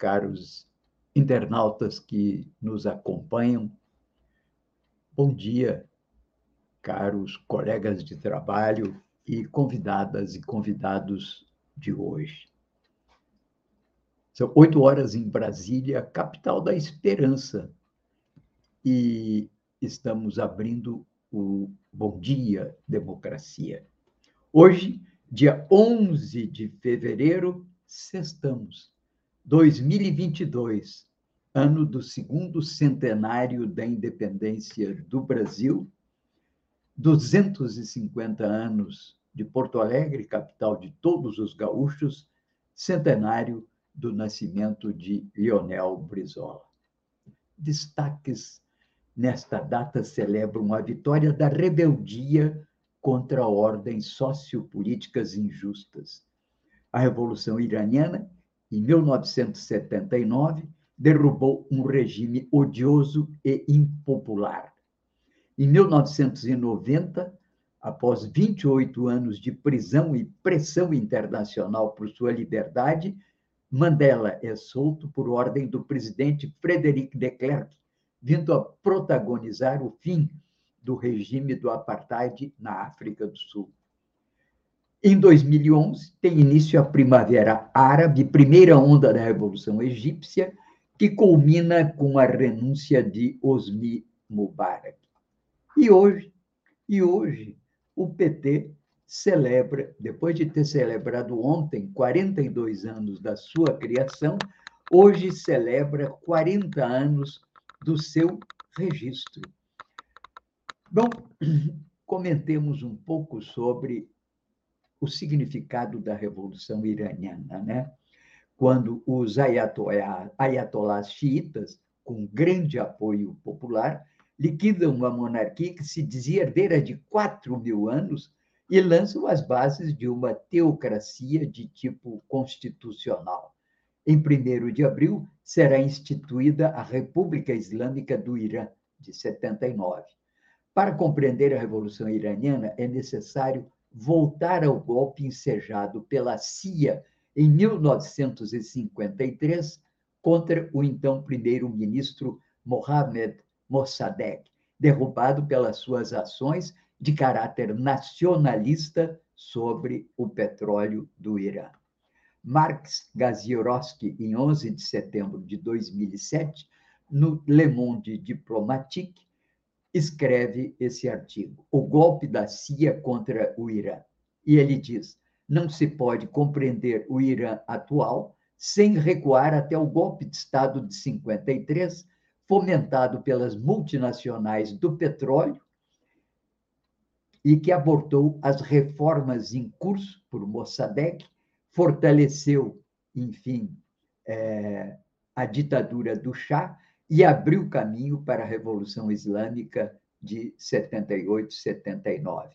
caros internautas que nos acompanham. Bom dia, caros colegas de trabalho e convidadas e convidados de hoje. São oito horas em Brasília, capital da esperança, e estamos abrindo o Bom Dia Democracia. Hoje, dia 11 de fevereiro, sextamos 2022, ano do segundo centenário da independência do Brasil, 250 anos de Porto Alegre, capital de todos os gaúchos, centenário do nascimento de Lionel Brizola. Destaques nesta data celebram a vitória da rebeldia contra ordens sociopolíticas injustas. A Revolução Iraniana em 1979, derrubou um regime odioso e impopular. Em 1990, após 28 anos de prisão e pressão internacional por sua liberdade, Mandela é solto por ordem do presidente Frederic de Klerk, vindo a protagonizar o fim do regime do apartheid na África do Sul. Em 2011, tem início a Primavera Árabe, primeira onda da Revolução Egípcia, que culmina com a renúncia de Osni Mubarak. E hoje, e hoje, o PT celebra, depois de ter celebrado ontem 42 anos da sua criação, hoje celebra 40 anos do seu registro. Bom, comentemos um pouco sobre o significado da Revolução Iraniana, né? quando os ayatollahs xiitas, com grande apoio popular, liquidam uma monarquia que se dizia herdeira de 4 mil anos e lançam as bases de uma teocracia de tipo constitucional. Em 1 de abril, será instituída a República Islâmica do Irã, de 79. Para compreender a Revolução Iraniana, é necessário voltar ao golpe ensejado pela CIA em 1953 contra o então primeiro-ministro Mohammad Mossadegh, derrubado pelas suas ações de caráter nacionalista sobre o petróleo do Irã. Marx Gazierowski, em 11 de setembro de 2007, no Le Monde Diplomatique, escreve esse artigo, O Golpe da CIA contra o Irã. E ele diz: não se pode compreender o Irã atual sem recuar até o golpe de Estado de 53, fomentado pelas multinacionais do petróleo e que abortou as reformas em curso por Mossadegh, fortaleceu, enfim, é, a ditadura do Shah e abriu caminho para a Revolução Islâmica de 78, 79.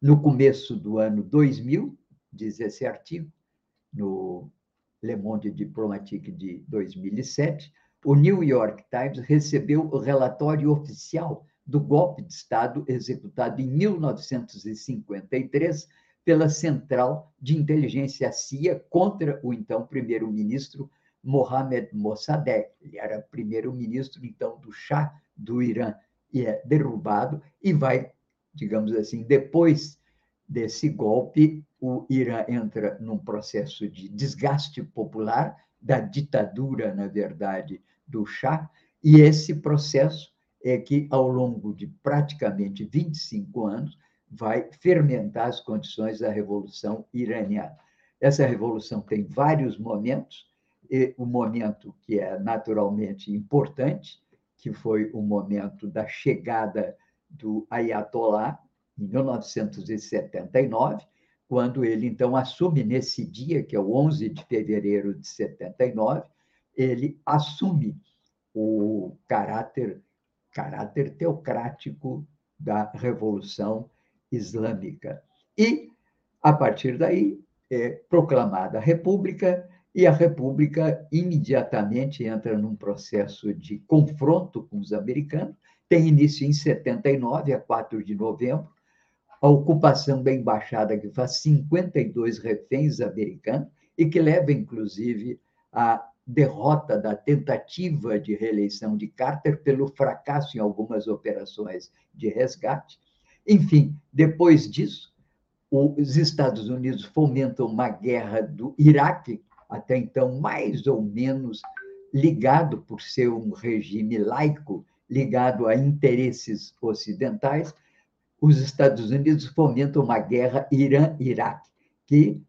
No começo do ano 2000, diz esse artigo, no Le Monde Diplomatique de 2007, o New York Times recebeu o relatório oficial do golpe de Estado executado em 1953 pela Central de Inteligência CIA contra o então primeiro-ministro Mohamed Mossadegh. Ele era primeiro-ministro, então, do Shah do Irã, e é derrubado, e vai, digamos assim, depois desse golpe, o Irã entra num processo de desgaste popular, da ditadura, na verdade, do Shah, e esse processo é que, ao longo de praticamente 25 anos, vai fermentar as condições da Revolução Iraniana. Essa revolução tem vários momentos, o momento que é naturalmente importante, que foi o momento da chegada do Ayatollah, em 1979, quando ele então assume nesse dia, que é o 11 de fevereiro de 79, ele assume o caráter, caráter teocrático da Revolução Islâmica. E, a partir daí, é proclamada a República, e a República imediatamente entra num processo de confronto com os americanos, tem início em 79, a 4 de novembro, a ocupação da embaixada, que faz 52 reféns americanos e que leva, inclusive, à derrota da tentativa de reeleição de Carter pelo fracasso em algumas operações de resgate. Enfim, depois disso, os Estados Unidos fomentam uma guerra do Iraque, até então mais ou menos ligado por ser um regime laico, ligado a interesses ocidentais, os Estados Unidos fomentam uma guerra Irã-Iraque, que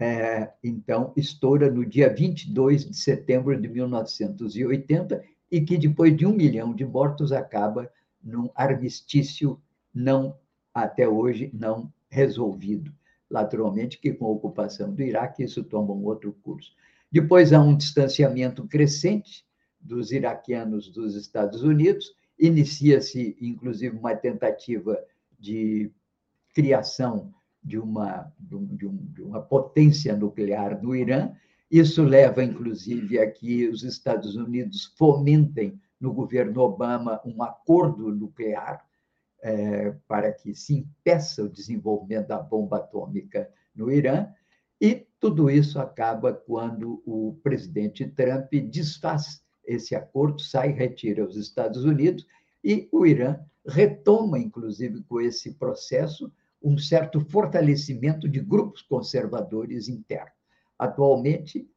é, então estoura no dia 22 de setembro de 1980 e que, depois de um milhão de mortos, acaba num armistício não, até hoje, não resolvido. Naturalmente que com a ocupação do Iraque isso toma um outro curso. Depois há um distanciamento crescente dos iraquianos dos Estados Unidos, inicia-se, inclusive, uma tentativa de criação de uma, de, um, de uma potência nuclear no Irã. Isso leva, inclusive, a que os Estados Unidos fomentem no governo Obama um acordo nuclear é, para que se impeça o desenvolvimento da bomba atômica no Irã. E tudo isso acaba quando o presidente Trump desfaz esse acordo, sai, retira os Estados Unidos e o Irã retoma, inclusive, com esse processo, um certo fortalecimento de grupos conservadores internos. Atualmente,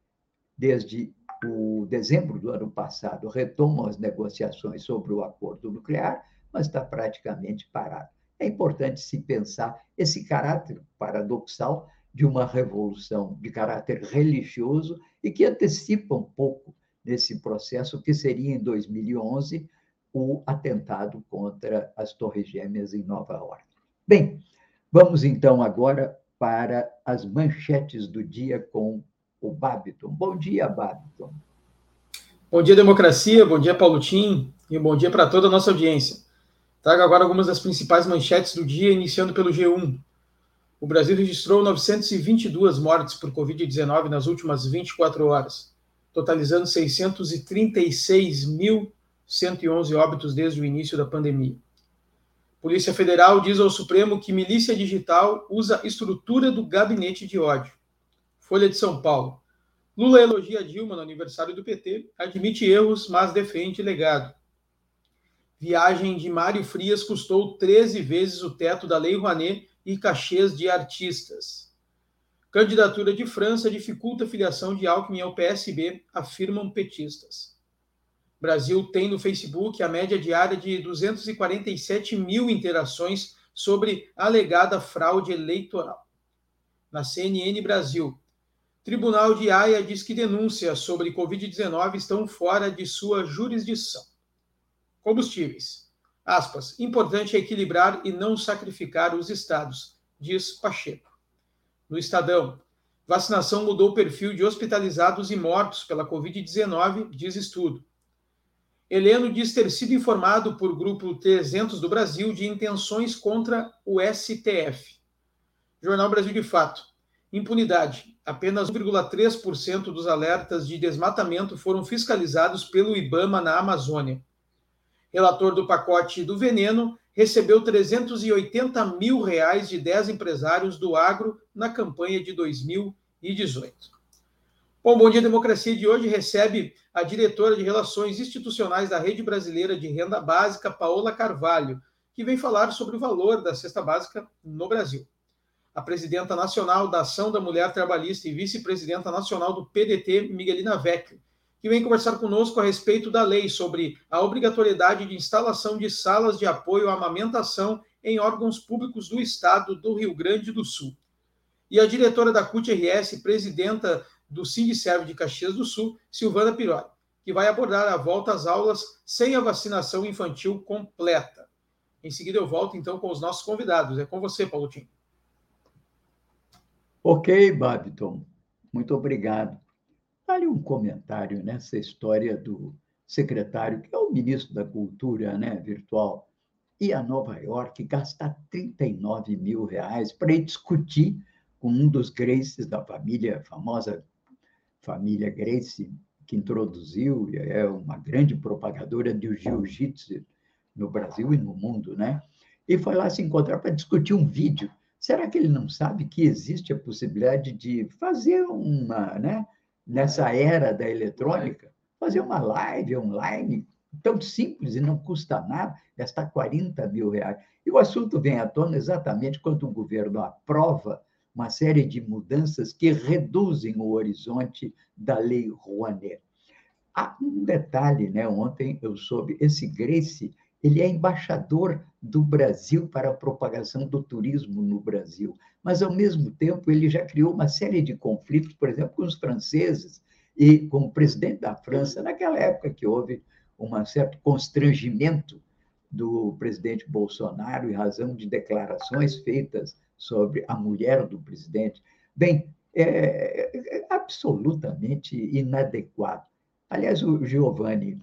desde o dezembro do ano passado, retomam as negociações sobre o acordo nuclear, mas está praticamente parado. É importante se pensar esse caráter paradoxal de uma revolução de caráter religioso e que antecipa um pouco nesse processo que seria em 2011 o atentado contra as Torres Gêmeas em Nova York. Bem, vamos então agora para as manchetes do dia com o Babiton. Bom dia, Babiton. Bom dia, democracia. Bom dia, Paulo Tim. E bom dia para toda a nossa audiência. Trago agora algumas das principais manchetes do dia, iniciando pelo G1. O Brasil registrou 922 mortes por Covid-19 nas últimas 24 horas, totalizando 636 mil 111 óbitos desde o início da pandemia. Polícia Federal diz ao Supremo que milícia digital usa estrutura do gabinete de ódio. Folha de São Paulo. Lula elogia Dilma no aniversário do PT, admite erros, mas defende legado. Viagem de Mário Frias custou 13 vezes o teto da Lei Rouanet e cachês de artistas. Candidatura de França dificulta a filiação de Alckmin ao PSB, afirmam petistas. Brasil tem no Facebook a média diária de 247 mil interações sobre alegada fraude eleitoral. Na CNN Brasil, Tribunal de Haia diz que denúncias sobre Covid-19 estão fora de sua jurisdição. Combustíveis. Aspas. Importante é equilibrar e não sacrificar os estados, diz Pacheco. No Estadão, vacinação mudou o perfil de hospitalizados e mortos pela Covid-19, diz estudo. Heleno diz ter sido informado por grupo 300 do Brasil de intenções contra o STF. Jornal Brasil de Fato. Impunidade. Apenas 1,3% dos alertas de desmatamento foram fiscalizados pelo IBAMA na Amazônia. Relator do pacote do veneno recebeu 380 mil reais de 10 empresários do agro na campanha de 2018. Bom, Bom Dia Democracia de hoje recebe a diretora de Relações Institucionais da Rede Brasileira de Renda Básica, Paola Carvalho, que vem falar sobre o valor da cesta básica no Brasil. A presidenta nacional da Ação da Mulher Trabalhista e vice-presidenta nacional do PDT, Miguelina Vecchio, que vem conversar conosco a respeito da lei sobre a obrigatoriedade de instalação de salas de apoio à amamentação em órgãos públicos do Estado do Rio Grande do Sul. E a diretora da CUT-RS, presidenta do Sindicerve de Caxias do Sul, Silvana Piroli, que vai abordar a volta às aulas sem a vacinação infantil completa. Em seguida, eu volto então com os nossos convidados. É com você, Paulo Tim. Ok, Babiton. Muito obrigado. Vale um comentário nessa história do secretário, que é o ministro da Cultura né, virtual, ir a Nova York gastar 39 mil reais para discutir com um dos Graces da família, famosa família Grace, que introduziu e é uma grande propagadora do jiu-jitsu no Brasil e no mundo, né? E foi lá se encontrar para discutir um vídeo. Será que ele não sabe que existe a possibilidade de fazer uma, né? Nessa era da eletrônica, fazer uma live online tão simples e não custa nada, gastar 40 mil reais. E o assunto vem à tona exatamente quando o governo aprova uma série de mudanças que reduzem o horizonte da lei Rouanet. Há um detalhe, né? Ontem eu soube, esse Grace, ele é embaixador do Brasil para a propagação do turismo no Brasil, mas ao mesmo tempo ele já criou uma série de conflitos, por exemplo, com os franceses e com o presidente da França, naquela época que houve um certo constrangimento do presidente Bolsonaro em razão de declarações feitas sobre a mulher do presidente. Bem, é, é absolutamente inadequado. Aliás, o Giovanni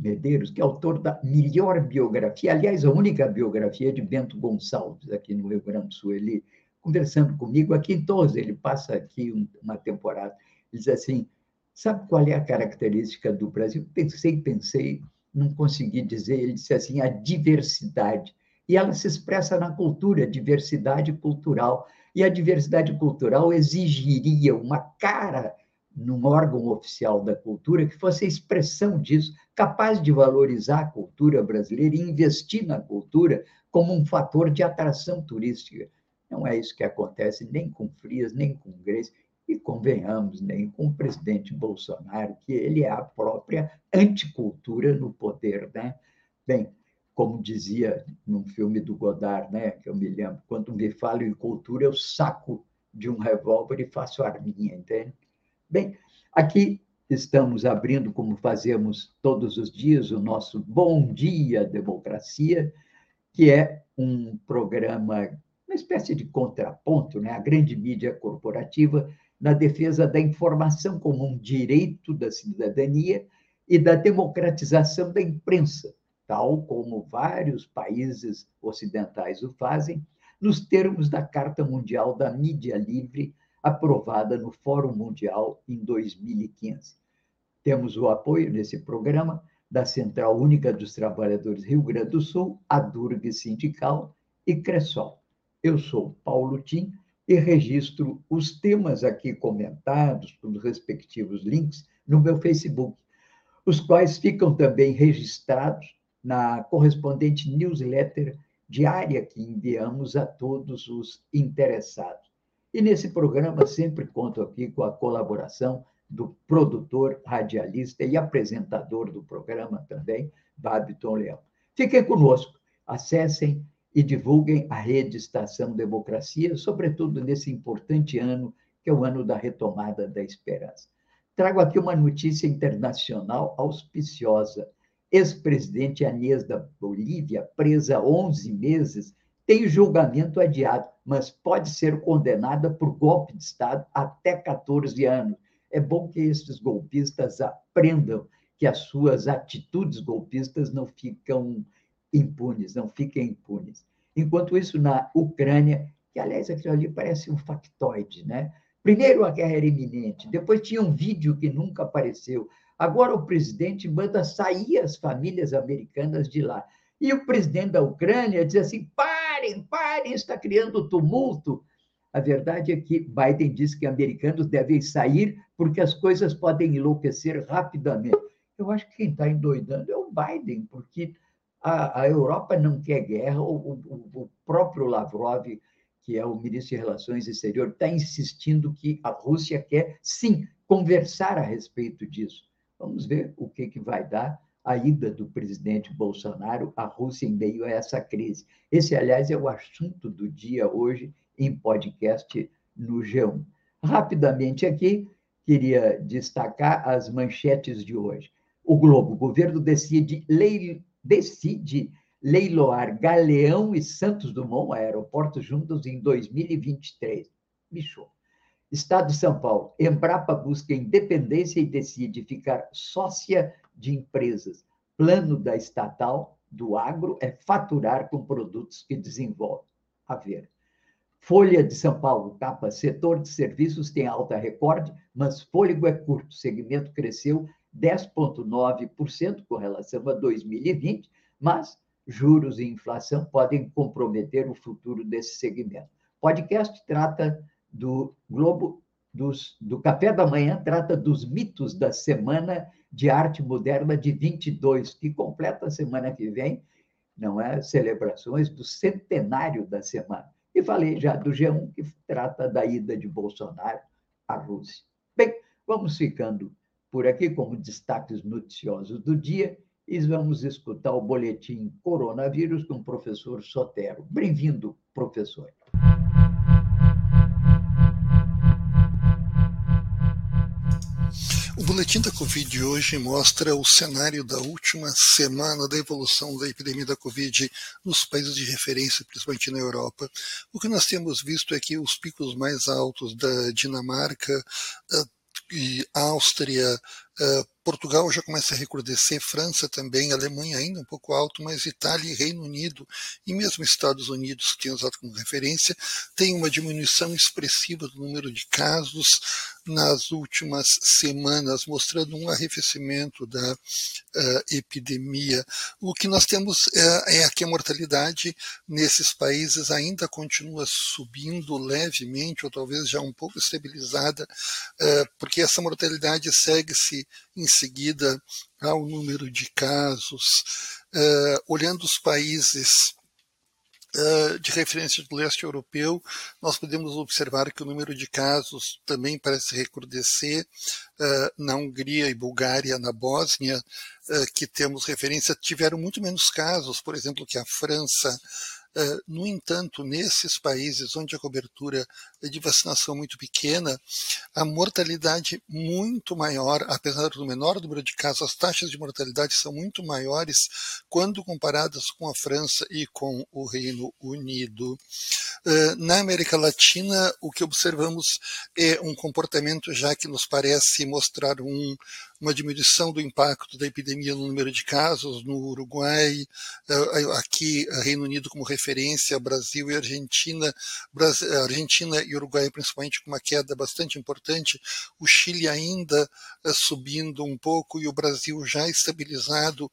Medeiros, que é autor da melhor biografia, aliás, a única biografia de Bento Gonçalves aqui no Rio Grande do Sul, ele conversando comigo aqui em Torres, ele passa aqui uma temporada, ele diz assim, sabe qual é a característica do Brasil? Pensei, pensei, não consegui dizer, ele disse assim, a diversidade e ela se expressa na cultura, diversidade cultural. E a diversidade cultural exigiria uma cara num órgão oficial da cultura que fosse expressão disso, capaz de valorizar a cultura brasileira e investir na cultura como um fator de atração turística. Não é isso que acontece nem com Frias, nem com Grace, e convenhamos, nem com o presidente Bolsonaro, que ele é a própria anticultura no poder. Né? Bem, como dizia num filme do Godard, né, que eu me lembro, quando me falo em cultura, eu saco de um revólver e faço arminha, entende? Bem, aqui estamos abrindo, como fazemos todos os dias, o nosso Bom Dia Democracia, que é um programa, uma espécie de contraponto, né, a grande mídia corporativa, na defesa da informação como um direito da cidadania e da democratização da imprensa, tal como vários países ocidentais o fazem, nos termos da Carta Mundial da Mídia Livre, aprovada no Fórum Mundial em 2015. Temos o apoio nesse programa da Central Única dos Trabalhadores Rio Grande do Sul, a Durg Sindical e Cressol. Eu sou Paulo Tim e registro os temas aqui comentados pelos respectivos links no meu Facebook, os quais ficam também registrados na correspondente newsletter diária que enviamos a todos os interessados. E nesse programa sempre conto aqui com a colaboração do produtor, radialista e apresentador do programa também, Babiton Leão. Fiquem conosco, acessem e divulguem a rede Estação Democracia, sobretudo nesse importante ano, que é o ano da retomada da esperança. Trago aqui uma notícia internacional auspiciosa ex-presidente Anês da Bolívia, presa 11 meses, tem julgamento adiado, mas pode ser condenada por golpe de Estado até 14 anos. É bom que esses golpistas aprendam que as suas atitudes golpistas não ficam impunes, não fiquem impunes. Enquanto isso, na Ucrânia, que aliás aquilo ali parece um factoide, né? Primeiro a guerra era iminente, depois tinha um vídeo que nunca apareceu, Agora o presidente manda sair as famílias americanas de lá. E o presidente da Ucrânia diz assim: parem, parem, está criando tumulto. A verdade é que Biden diz que americanos devem sair porque as coisas podem enlouquecer rapidamente. Eu acho que quem está endoidando é o Biden, porque a, a Europa não quer guerra. O, o, o, próprio Lavrov, que é o ministro de Relações Exteriores, está insistindo que a Rússia quer, sim, conversar a respeito disso. Vamos ver o que, que vai dar a ida do presidente Bolsonaro à Rússia em meio a essa crise. Esse, aliás, é o assunto do dia hoje em podcast no G1. Rapidamente aqui, queria destacar as manchetes de hoje. O Globo, o governo decide, lei, decide leiloar Galeão e Santos Dumont, aeroportos juntos, em 2023. Bicho. Estado de São Paulo, Embrapa busca independência e decide ficar sócia de empresas. Plano da estatal do agro é faturar com produtos que desenvolve. A ver. Folha de São Paulo, capa, setor de serviços tem alta recorde, mas fôlego é curto. O segmento cresceu 10,9% com relação a 2020, mas juros e inflação podem comprometer o futuro desse segmento. Podcast trata do Globo, dos, do Café da Manhã, trata dos mitos da Semana de Arte Moderna de 22, que completa a semana que vem, não é? Celebrações do centenário da semana. E falei já do G1, que trata da ida de Bolsonaro à Rússia. Bem, vamos ficando por aqui como destaques noticiosos do dia e vamos escutar o boletim Coronavírus com o professor Sotero. Bem-vindo, professor. Boletim da Covid de hoje mostra o cenário da última semana da evolução da epidemia da Covid nos países de referência, principalmente na Europa. O que nós temos visto é que os picos mais altos da Dinamarca e Áustria, Portugal já começa a recrudescer, França também, Alemanha ainda um pouco alto, mas Itália e Reino Unido, e mesmo Estados Unidos, que tinha usado como referência, tem uma diminuição expressiva do número de casos nas últimas semanas, mostrando um arrefecimento da uh, epidemia. O que nós temos é, é que a mortalidade nesses países ainda continua subindo levemente, ou talvez já um pouco estabilizada, uh, porque essa mortalidade segue-se em seguida ao número de casos. Uh, olhando os países uh, de referência do leste europeu, nós podemos observar que o número de casos também parece recrudescer. Uh, na Hungria e Bulgária, na Bósnia, que temos referência, tiveram muito menos casos, por exemplo, que a França. Eh, no entanto, nesses países onde a cobertura de vacinação é muito pequena, a mortalidade muito maior, apesar do menor número de casos, as taxas de mortalidade são muito maiores quando comparadas com a França e com o Reino Unido. Eh, na América Latina, o que observamos é um comportamento já que nos parece mostrar um, uma diminuição do impacto da epidemia no número de casos no Uruguai, eh, aqui Reino Unido como referência, Brasil e Argentina, Argentina e Uruguai principalmente com uma queda bastante importante, o Chile ainda eh, subindo um pouco e o Brasil já estabilizado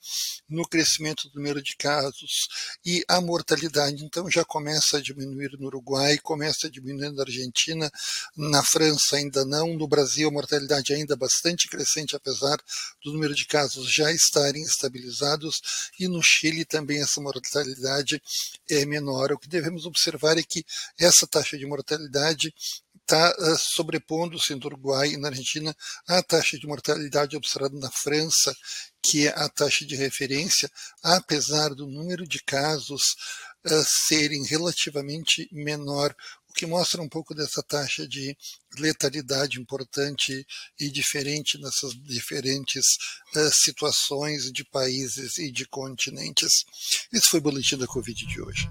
no crescimento do número de casos. E a mortalidade então já começa a diminuir no Uruguai, começa a diminuir na Argentina, na França ainda não, no Brasil a mortalidade ainda bastante crescente apesar apesar do número de casos já estarem estabilizados, e no Chile também essa mortalidade é menor. O que devemos observar é que essa taxa de mortalidade está eh, sobrepondo-se no Uruguai e na Argentina à taxa de mortalidade observada na França, que é a taxa de referência, apesar do número de casos uh, serem relativamente menor que mostra um pouco dessa taxa de letalidade importante e diferente nessas diferentes uh, situações de países e de continentes. Esse foi o boletim da Covid de hoje.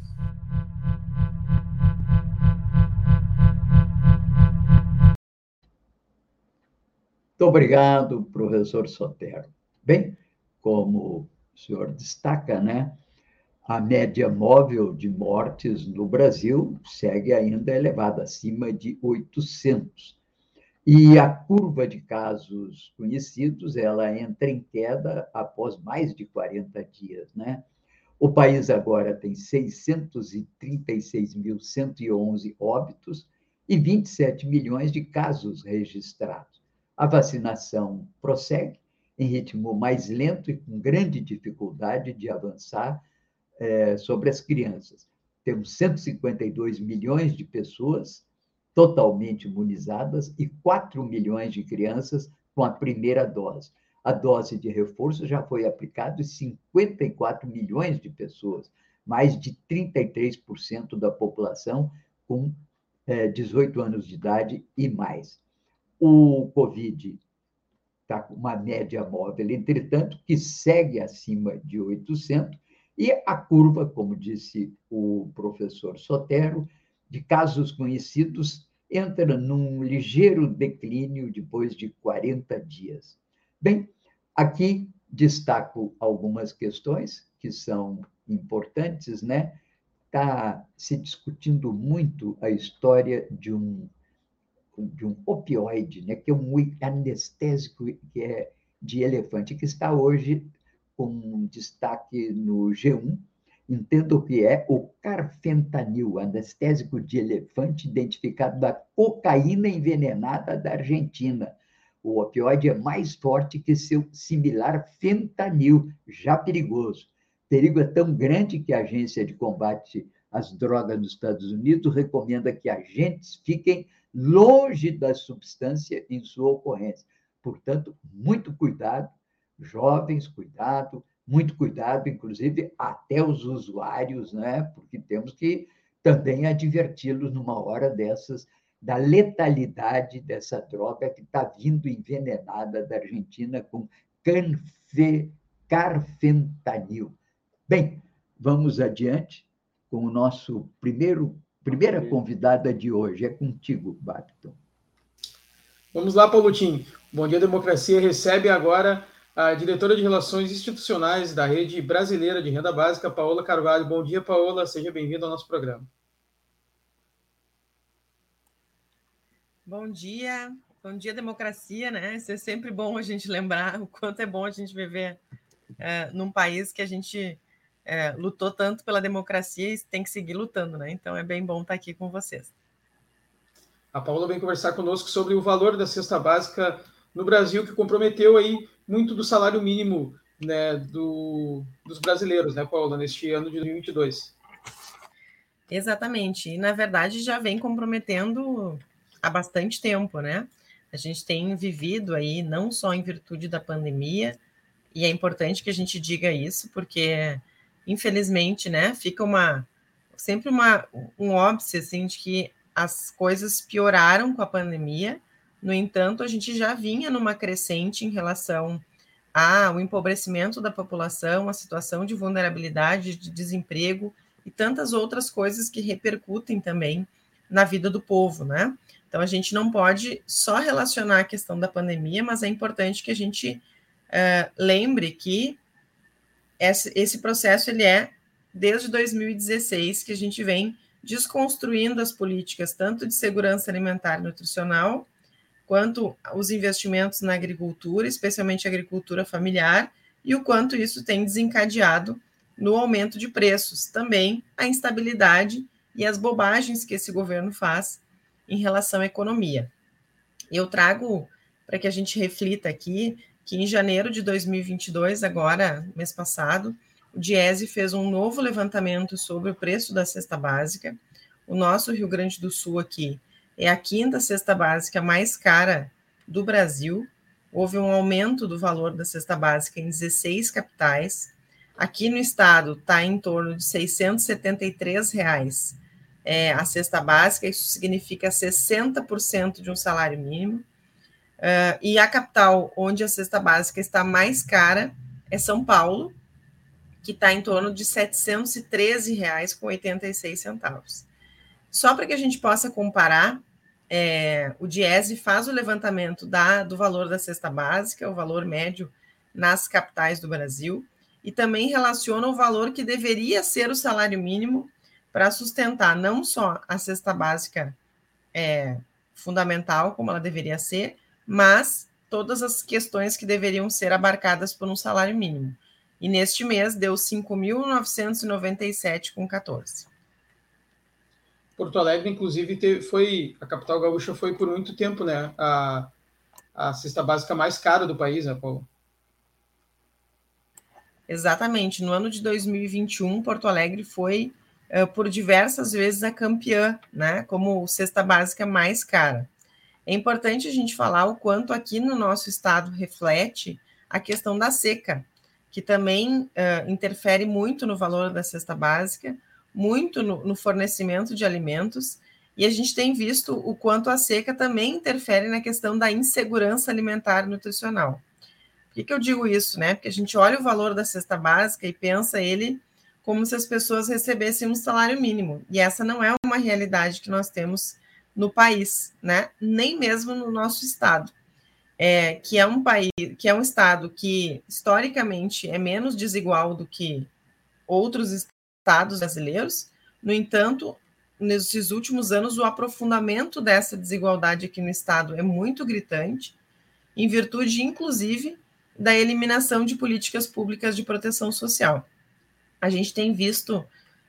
Muito obrigado, professor Sotero. Bem, como o senhor destaca, né? A média móvel de mortes no Brasil segue ainda elevada, acima de 800. E a curva de casos conhecidos, ela entra em queda após mais de 40 dias, né? O país agora tem 636.111 óbitos e 27 milhões de casos registrados. A vacinação prossegue em ritmo mais lento e com grande dificuldade de avançar é, sobre as crianças. Temos 152 milhões de pessoas totalmente imunizadas e 4 milhões de crianças com a primeira dose. A dose de reforço já foi aplicada em 54 milhões de pessoas, mais de 33% da população com é, 18 anos de idade e mais. O Covid está com uma média móvel, entretanto, que segue acima de 800 e a curva, como disse o professor Sotero, de casos conhecidos entra num ligeiro declínio depois de 40 dias. Bem, aqui destaco algumas questões que são importantes, né? Está se discutindo muito a história de um de um opioide, né, que é um anestésico que é de elefante, que está hoje com destaque no G1. Entendo que é o carfentanil, anestésico de elefante, identificado da cocaína envenenada da Argentina. O opioide é mais forte que seu similar fentanil, já perigoso. O perigo é tão grande que a Agência de Combate às Drogas nos Estados Unidos recomenda que agentes fiquem longe da substância em sua ocorrência. Portanto, muito cuidado, jovens, cuidado, muito cuidado, inclusive até os usuários, né? porque temos que também adverti-los numa hora dessas da letalidade dessa droga que está vindo envenenada da Argentina com canfe, carfentanil. Bem, vamos adiante com o nosso primeiro primeira convidada de hoje. É contigo, Bacton. Vamos lá, Paulutinho. Bom Dia Democracia recebe agora a diretora de Relações Institucionais da Rede Brasileira de Renda Básica, Paola Carvalho. Bom dia, Paola. Seja bem-vinda ao nosso programa. Bom dia. Bom dia, democracia, né? Isso é sempre bom a gente lembrar o quanto é bom a gente viver é, num país que a gente é, lutou tanto pela democracia e tem que seguir lutando, né? Então é bem bom estar aqui com vocês. A Paula vem conversar conosco sobre o valor da cesta básica no Brasil, que comprometeu aí muito do salário mínimo né, do, dos brasileiros, né, Paula, neste ano de 2022. Exatamente. E, na verdade, já vem comprometendo há bastante tempo, né? A gente tem vivido aí, não só em virtude da pandemia, e é importante que a gente diga isso, porque infelizmente, né, fica uma sempre uma um óbice assim de que as coisas pioraram com a pandemia. No entanto, a gente já vinha numa crescente em relação ao empobrecimento da população, a situação de vulnerabilidade, de desemprego e tantas outras coisas que repercutem também na vida do povo, né? Então a gente não pode só relacionar a questão da pandemia, mas é importante que a gente uh, lembre que esse, esse processo ele é desde 2016 que a gente vem desconstruindo as políticas tanto de segurança alimentar e nutricional, quanto os investimentos na agricultura, especialmente agricultura familiar, e o quanto isso tem desencadeado no aumento de preços, também a instabilidade e as bobagens que esse governo faz em relação à economia. Eu trago para que a gente reflita aqui que em janeiro de 2022, agora, mês passado, o Diese fez um novo levantamento sobre o preço da cesta básica. O nosso Rio Grande do Sul aqui é a quinta cesta básica mais cara do Brasil. Houve um aumento do valor da cesta básica em 16 capitais. Aqui no estado está em torno de 673 reais é, a cesta básica, isso significa 60% de um salário mínimo. Uh, e a capital onde a cesta básica está mais cara é São Paulo, que está em torno de R$ 713,86. Só para que a gente possa comparar, é, o Diese faz o levantamento da, do valor da cesta básica, o valor médio nas capitais do Brasil, e também relaciona o valor que deveria ser o salário mínimo para sustentar não só a cesta básica é, fundamental, como ela deveria ser, mas todas as questões que deveriam ser abarcadas por um salário mínimo. E neste mês deu 5.997,14. Porto Alegre, inclusive, teve, foi a capital gaúcha foi por muito tempo, né? A, a cesta básica mais cara do país, né, Paulo? Exatamente. No ano de 2021, Porto Alegre foi uh, por diversas vezes a campeã, né? Como cesta básica mais cara. É importante a gente falar o quanto aqui no nosso estado reflete a questão da seca, que também uh, interfere muito no valor da cesta básica, muito no, no, fornecimento de alimentos, e a gente tem visto o quanto a seca também interfere na questão da insegurança alimentar e nutricional. Por que, que eu digo isso? Né? Porque a gente olha o valor da cesta básica e pensa ele como se as pessoas recebessem um salário mínimo, e essa não é uma realidade que nós temos no país, né? Nem mesmo no nosso estado, é, que é um país, que é um estado que historicamente é menos desigual do que outros estados brasileiros. No entanto, nesses últimos anos, o aprofundamento dessa desigualdade aqui no estado é muito gritante, em virtude, inclusive, da eliminação de políticas públicas de proteção social. A gente tem visto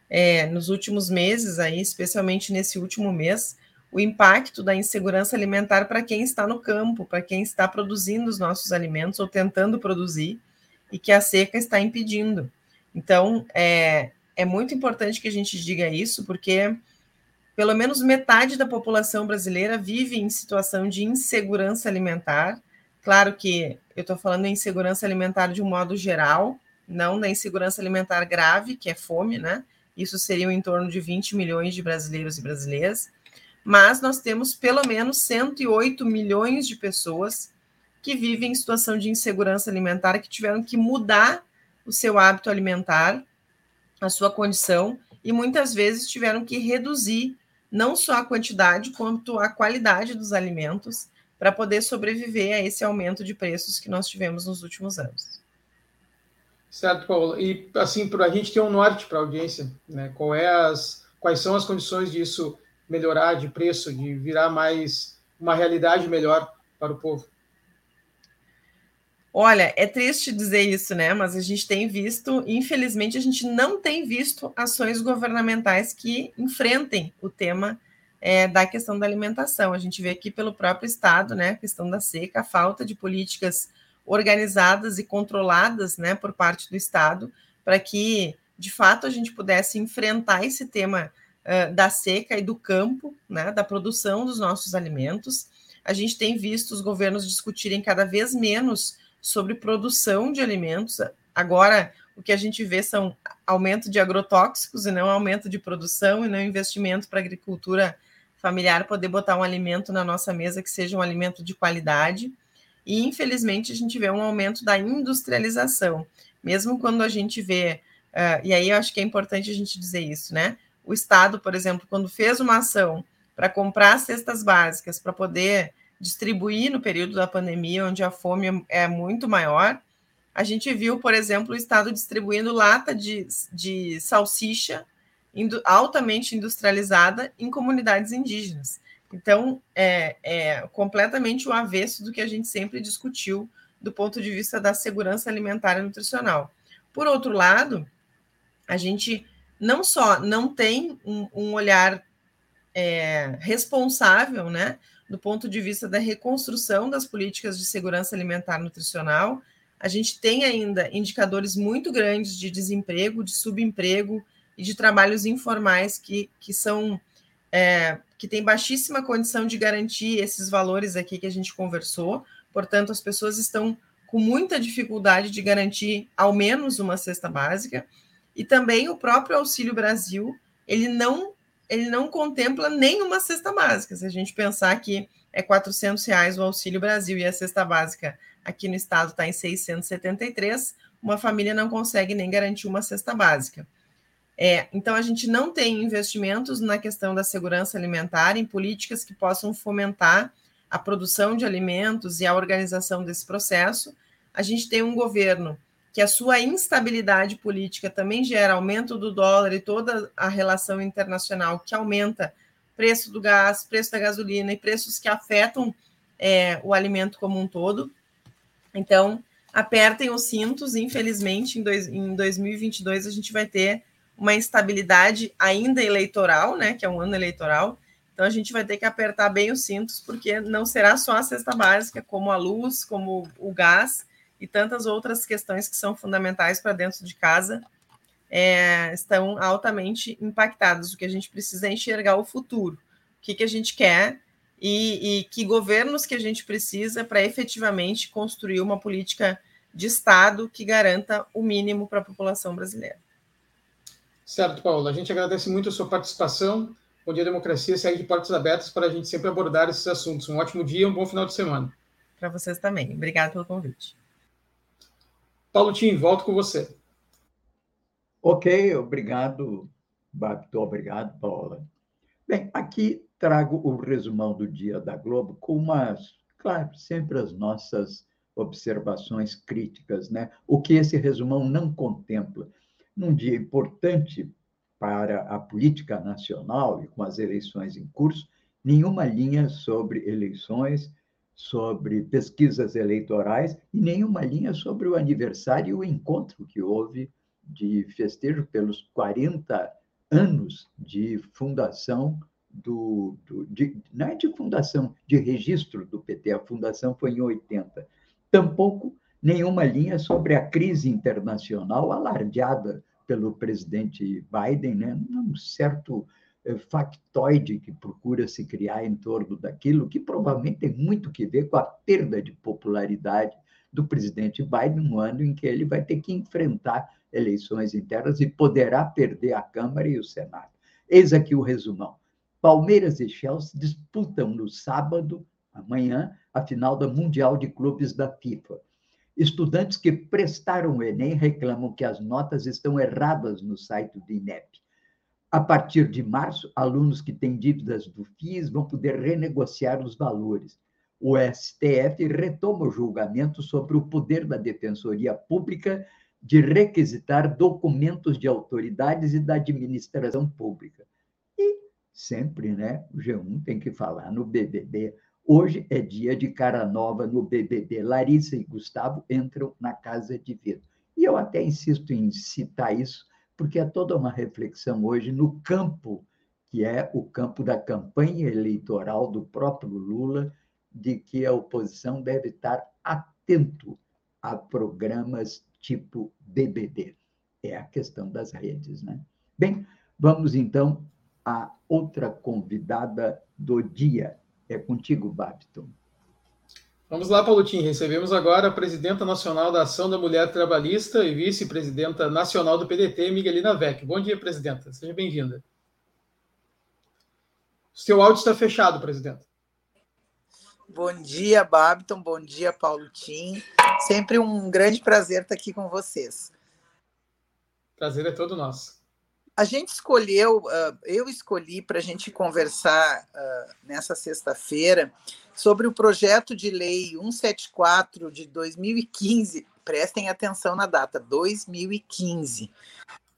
é, nos últimos meses, aí, especialmente nesse último mês, o impacto da insegurança alimentar para quem está no campo, para quem está produzindo os nossos alimentos ou tentando produzir, e que a seca está impedindo. Então, é, é muito importante que a gente diga isso, porque pelo menos metade da população brasileira vive em situação de insegurança alimentar. Claro que eu estou falando em insegurança alimentar de um modo geral, não da insegurança alimentar grave, que é fome, né? Isso seria em torno de 20 milhões de brasileiros e brasileiras mas nós temos pelo menos 108 milhões de pessoas que vivem em situação de insegurança alimentar, que tiveram que mudar o seu hábito alimentar, a sua condição, e muitas vezes tiveram que reduzir não só a quantidade, quanto a qualidade dos alimentos para poder sobreviver a esse aumento de preços que nós tivemos nos últimos anos. Certo, Paulo. E assim, para a gente ter um norte para a audiência, né? Qual é as, quais são as condições disso melhorar de preço, de virar mais uma realidade melhor para o povo? Olha, é triste dizer isso, né? Mas a gente tem visto, infelizmente, a gente não tem visto ações governamentais que enfrentem o tema é, da questão da alimentação. A gente vê aqui pelo próprio Estado, né? A questão da seca, a falta de políticas organizadas e controladas, né, por parte do Estado, para que, de fato, a gente pudesse enfrentar esse tema da seca e do campo, né, da produção dos nossos alimentos. A gente tem visto os governos discutirem cada vez menos sobre produção de alimentos. Agora, o que a gente vê são aumento de agrotóxicos e não aumento de produção e não investimento para a agricultura familiar poder botar um alimento na nossa mesa que seja um alimento de qualidade. E, infelizmente, a gente vê um aumento da industrialização. Mesmo quando a gente vê, uh, e aí eu acho que é importante a gente dizer isso, né? o Estado, por exemplo, quando fez uma ação para comprar cestas básicas para poder distribuir no período da pandemia, onde a fome é muito maior, a gente viu, por exemplo, o Estado distribuindo lata de, de salsicha altamente industrializada em comunidades indígenas. Então, é, é completamente o avesso do que a gente sempre discutiu do ponto de vista da segurança alimentar e nutricional. Por outro lado, a gente não só não tem um, um olhar é, responsável, né, do ponto de vista da reconstrução das políticas de segurança alimentar nutricional, a gente tem ainda indicadores muito grandes de desemprego, de subemprego e de trabalhos informais que, que são é, que têm baixíssima condição de garantir esses valores aqui que a gente conversou. Portanto, as pessoas estão com muita dificuldade de garantir ao menos uma cesta básica. E também o próprio Auxílio Brasil, ele não ele não contempla nenhuma cesta básica. Se a gente pensar que é 400 reais o Auxílio Brasil e a cesta básica aqui no estado está em 673, uma família não consegue nem garantir uma cesta básica. É, então, a gente não tem investimentos na questão da segurança alimentar, em políticas que possam fomentar a produção de alimentos e a organização desse processo. A gente tem um governo que a sua instabilidade política também gera aumento do dólar e toda a relação internacional que aumenta. Preço do gás, preço da gasolina e preços que afetam é, o alimento como um todo. Então, apertem os cintos, infelizmente, em, dois, em 2022 a gente vai ter uma instabilidade ainda eleitoral, né, que é um ano eleitoral, então a gente vai ter que apertar bem os cintos, porque não será só a cesta básica, como a luz, como o gás, e tantas outras questões que são fundamentais para dentro de casa é, estão altamente impactadas. O que a gente precisa é enxergar o futuro, o que, que a gente quer e, e que governos que a gente precisa para efetivamente construir uma política de Estado que garanta o mínimo para a população brasileira. Certo, Paulo. A gente agradece muito a sua participação. Bom dia, democracia. Segue de portas abertas para a gente sempre abordar esses assuntos. Um ótimo dia, um bom final de semana. Para vocês também. Obrigado pelo convite. Paulo Tim, volto com você. Ok, obrigado, Babito, obrigado, Paula. Bem, aqui trago o resumão do dia da Globo com umas, claro, sempre as nossas observações críticas, né? O que esse resumão não contempla. Num dia importante para a política nacional e com as eleições em curso, nenhuma linha sobre eleições, sobre pesquisas eleitorais e nenhuma linha sobre o aniversário e o encontro que houve de festejo pelos 40 anos de fundação do, do de, não é de fundação, de registro do PT, a fundação foi em 80. Tampouco nenhuma linha sobre a crise internacional alardeada pelo presidente Biden, né? um certo factoide que procura se criar em torno daquilo, que provavelmente tem muito que ver com a perda de popularidade do presidente Biden no ano em que ele vai ter que enfrentar eleições internas e poderá perder a Câmara e o Senado. Eis aqui o resumão. Palmeiras e Chelsea disputam no sábado, amanhã, a final da Mundial de Clubes da FIFA. Estudantes que prestaram o Enem reclamam que as notas estão erradas no site do INEP. A partir de março, alunos que têm dívidas do FIS vão poder renegociar os valores. O STF retoma o julgamento sobre o poder da Defensoria Pública de requisitar documentos de autoridades e da administração pública. E sempre, né, o G1 tem que falar no BBB. Hoje é dia de cara nova no BBB. Larissa e Gustavo entram na casa de vidro. E eu até insisto em citar isso, porque é toda uma reflexão hoje no campo, que é o campo da campanha eleitoral do próprio Lula, de que a oposição deve estar atento a programas tipo BBB. É a questão das redes, né? Bem, vamos então a outra convidada do dia. É contigo, Babton. Vamos lá, Paulotinho. Recebemos agora a presidenta nacional da Ação da Mulher Trabalhista e vice-presidenta nacional do PDT, Miguelina Vec. Bom dia, presidenta. Seja bem-vinda. Seu áudio está fechado, presidenta. Bom dia, Babton. Bom dia, Paulo Tim. Sempre um grande prazer estar aqui com vocês. Prazer é todo nosso. A gente escolheu, uh, eu escolhi para a gente conversar uh, nessa sexta-feira sobre o projeto de lei 174 de 2015. Prestem atenção na data, 2015,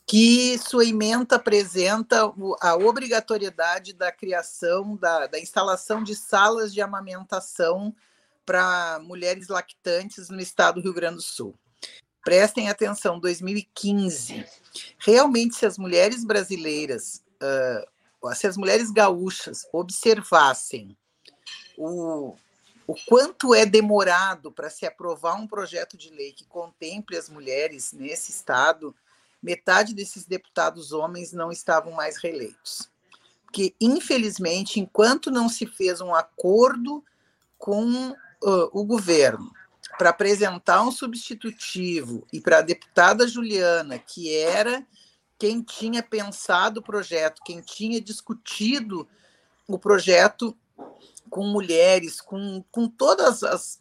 que sua emenda apresenta a obrigatoriedade da criação, da, da instalação de salas de amamentação para mulheres lactantes no estado do Rio Grande do Sul. Prestem atenção, 2015. Realmente, se as mulheres brasileiras, uh, se as mulheres gaúchas observassem o, o quanto é demorado para se aprovar um projeto de lei que contemple as mulheres nesse estado, metade desses deputados homens não estavam mais reeleitos. Porque, infelizmente, enquanto não se fez um acordo com uh, o governo para apresentar um substitutivo e para a deputada Juliana, que era quem tinha pensado o projeto, quem tinha discutido o projeto com mulheres, com, com todas as,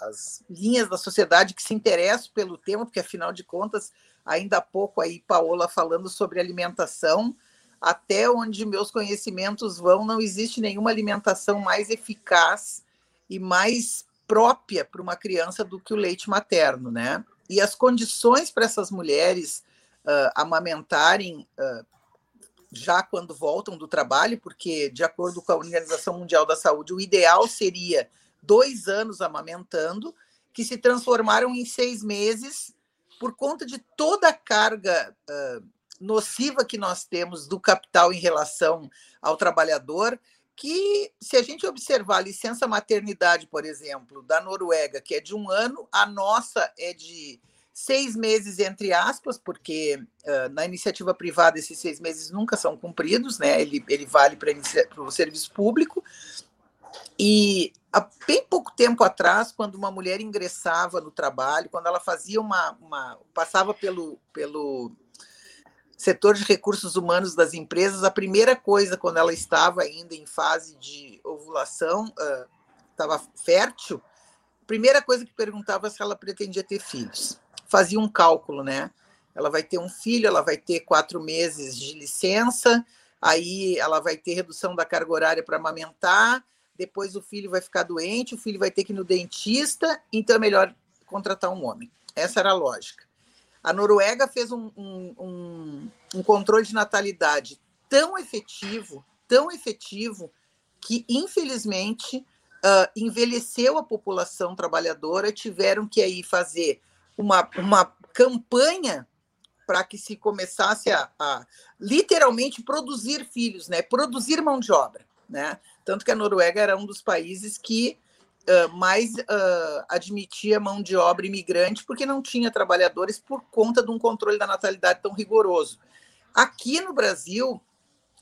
as linhas da sociedade que se interessam pelo tema, porque afinal de contas, ainda há pouco aí Paola falando sobre alimentação, até onde meus conhecimentos vão, não existe nenhuma alimentação mais eficaz e mais própria para uma criança do que o leite materno, né? E as condições para essas mulheres uh, amamentarem uh, já quando voltam do trabalho, porque, de acordo com a Organização Mundial da Saúde, o ideal seria dois anos amamentando, que se transformaram em seis meses por conta de toda a carga uh, nociva que nós temos do capital em relação ao trabalhador, que, se a gente observar a licença maternidade, por exemplo, da Noruega, que é de um ano, a nossa é de seis meses, entre aspas, porque uh, na iniciativa privada esses seis meses nunca são cumpridos, né? Ele, ele vale para o serviço público. E há bem pouco tempo atrás, quando uma mulher ingressava no trabalho, quando ela fazia uma. uma passava pelo, pelo setor de recursos humanos das empresas, a primeira coisa, quando ela estava ainda em fase de ovulação, uh, estava fértil, a primeira coisa que perguntava se ela pretendia ter filhos. Fazia um cálculo, né? Ela vai ter um filho, ela vai ter quatro meses de licença, aí ela vai ter redução da carga horária para amamentar, depois o filho vai ficar doente, o filho vai ter que ir no dentista, então é melhor contratar um homem. Essa era a lógica. A Noruega fez um, um, um, um controle de natalidade tão efetivo, tão efetivo, que infelizmente uh, envelheceu a população trabalhadora, tiveram que aí fazer uma, uma campanha para que se começasse a, a, literalmente produzir filhos, né? Produzir mão de obra, né? Tanto que a Noruega era um dos países que uh, mais uh, admitia mão de obra imigrante, porque não tinha trabalhadores por conta de um controle da natalidade tão rigoroso. Aqui no Brasil,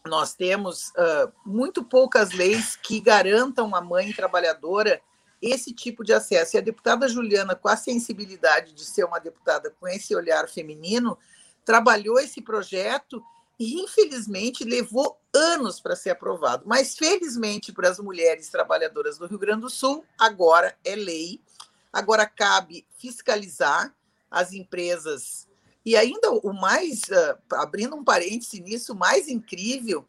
nós temos uh, muito poucas leis que garantam à mãe trabalhadora esse tipo de acesso. E a deputada Juliana, com a sensibilidade de ser uma deputada com esse olhar feminino, trabalhou esse projeto e, infelizmente, levou anos para ser aprovado. Mas, felizmente, para as mulheres trabalhadoras do Rio Grande do Sul, agora é lei. Agora cabe fiscalizar as empresas e ainda o mais, uh, abrindo um parêntese nisso, o mais incrível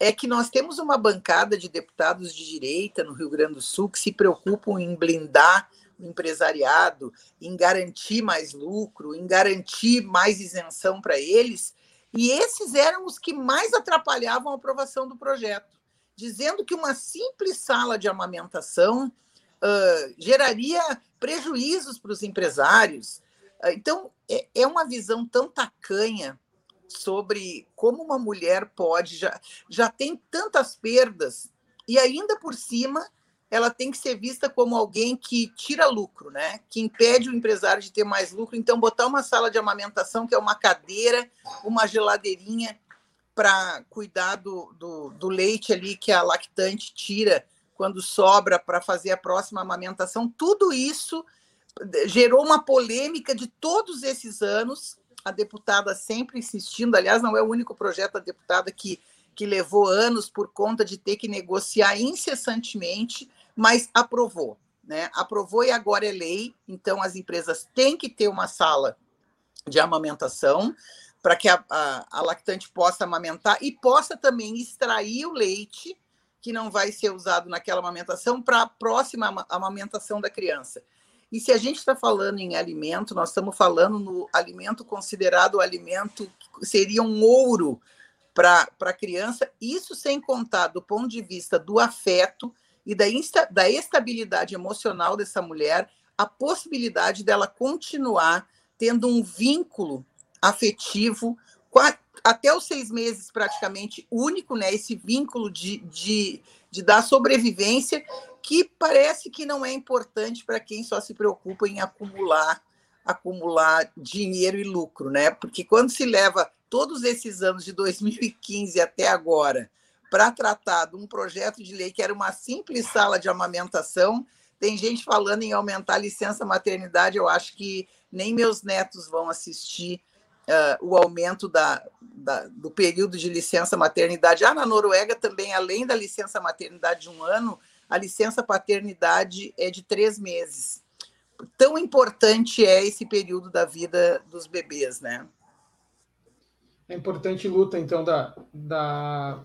é que nós temos uma bancada de deputados de direita no Rio Grande do Sul que se preocupam em blindar o empresariado, em garantir mais lucro, em garantir mais isenção para eles. E esses eram os que mais atrapalhavam a aprovação do projeto, dizendo que uma simples sala de amamentação uh, geraria prejuízos para os empresários, ah, então, é, é uma visão tão tacanha sobre como uma mulher pode, já, já tem tantas perdas, e ainda por cima ela tem que ser vista como alguém que tira lucro, né? que impede o empresário de ter mais lucro. Então, botar uma sala de amamentação, que é uma cadeira, uma geladeirinha para cuidar do, do, do leite ali que a lactante tira quando sobra para fazer a próxima amamentação, tudo isso gerou uma polêmica de todos esses anos. A deputada sempre insistindo, aliás, não é o único projeto da deputada que, que levou anos por conta de ter que negociar incessantemente, mas aprovou. Né? Aprovou e agora é lei, então as empresas têm que ter uma sala de amamentação para que a, a, a, lactante possa amamentar e possa também extrair o leite que não vai ser usado naquela amamentação para a próxima amamentação da criança. E se a gente está falando em alimento, nós estamos falando no alimento considerado o alimento que seria um ouro para a criança, isso sem contar do ponto de vista do afeto e da, insta, da estabilidade emocional dessa mulher, a possibilidade dela continuar tendo um vínculo afetivo até os seis meses praticamente único, né? Esse vínculo de, de, de dar sobrevivência que parece que não é importante para quem só se preocupa em acumular acumular dinheiro e lucro, né? Porque quando se leva todos esses anos de 2015 até agora para tratar de um projeto de lei que era uma simples sala de amamentação, tem gente falando em aumentar a licença maternidade, eu acho que nem meus netos vão assistir uh, o aumento da, da, do período de licença maternidade. Ah, na Noruega também, além da licença maternidade de um ano, a licença paternidade é de três meses. Tão importante é esse período da vida dos bebês, né? É importante luta, então, da, da,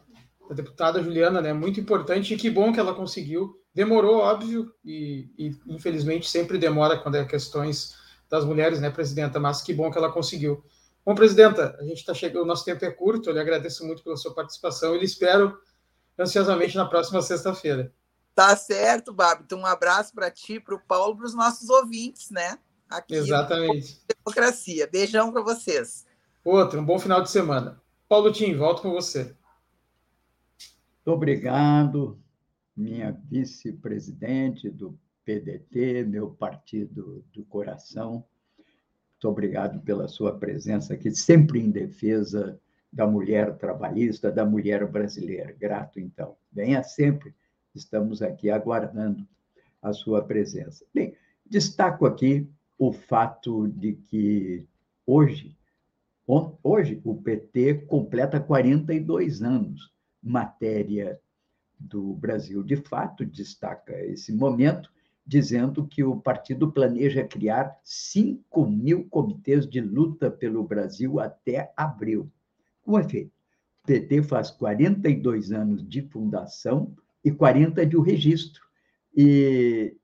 da deputada Juliana, né? Muito importante e que bom que ela conseguiu. Demorou, óbvio, e, e infelizmente sempre demora quando é questões das mulheres, né, presidenta? Mas que bom que ela conseguiu. Bom, presidenta, a gente está chegando, o noso tempo é curto, eu lhe agradeço muito pela sua participação e lhe espero ansiosamente na próxima sexta-feira. Tá certo, Babi. Então, um abraço para ti, para o Paulo, para os nossos ouvintes, né? Aqui Exatamente. Democracia. Beijão para vocês. Outro, um bom final de semana. Paulo Tim, volto com você. Muito obrigado, minha vice-presidente do PDT, meu partido do coração. Muito obrigado pela sua presença aqui, sempre em defesa da mulher trabalhista, da mulher brasileira. Grato, então. Venha sempre Estamos aqui aguardando a sua presença. Bem, destaco aqui o fato de que hoje, hoje o PT completa 42 anos. Matéria do Brasil de Fato destaca esse momento, dizendo que o partido planeja criar 5 mil comitês de luta pelo Brasil até abril. Com efeito, PT faz 42 anos de fundação e 40 de o registro. E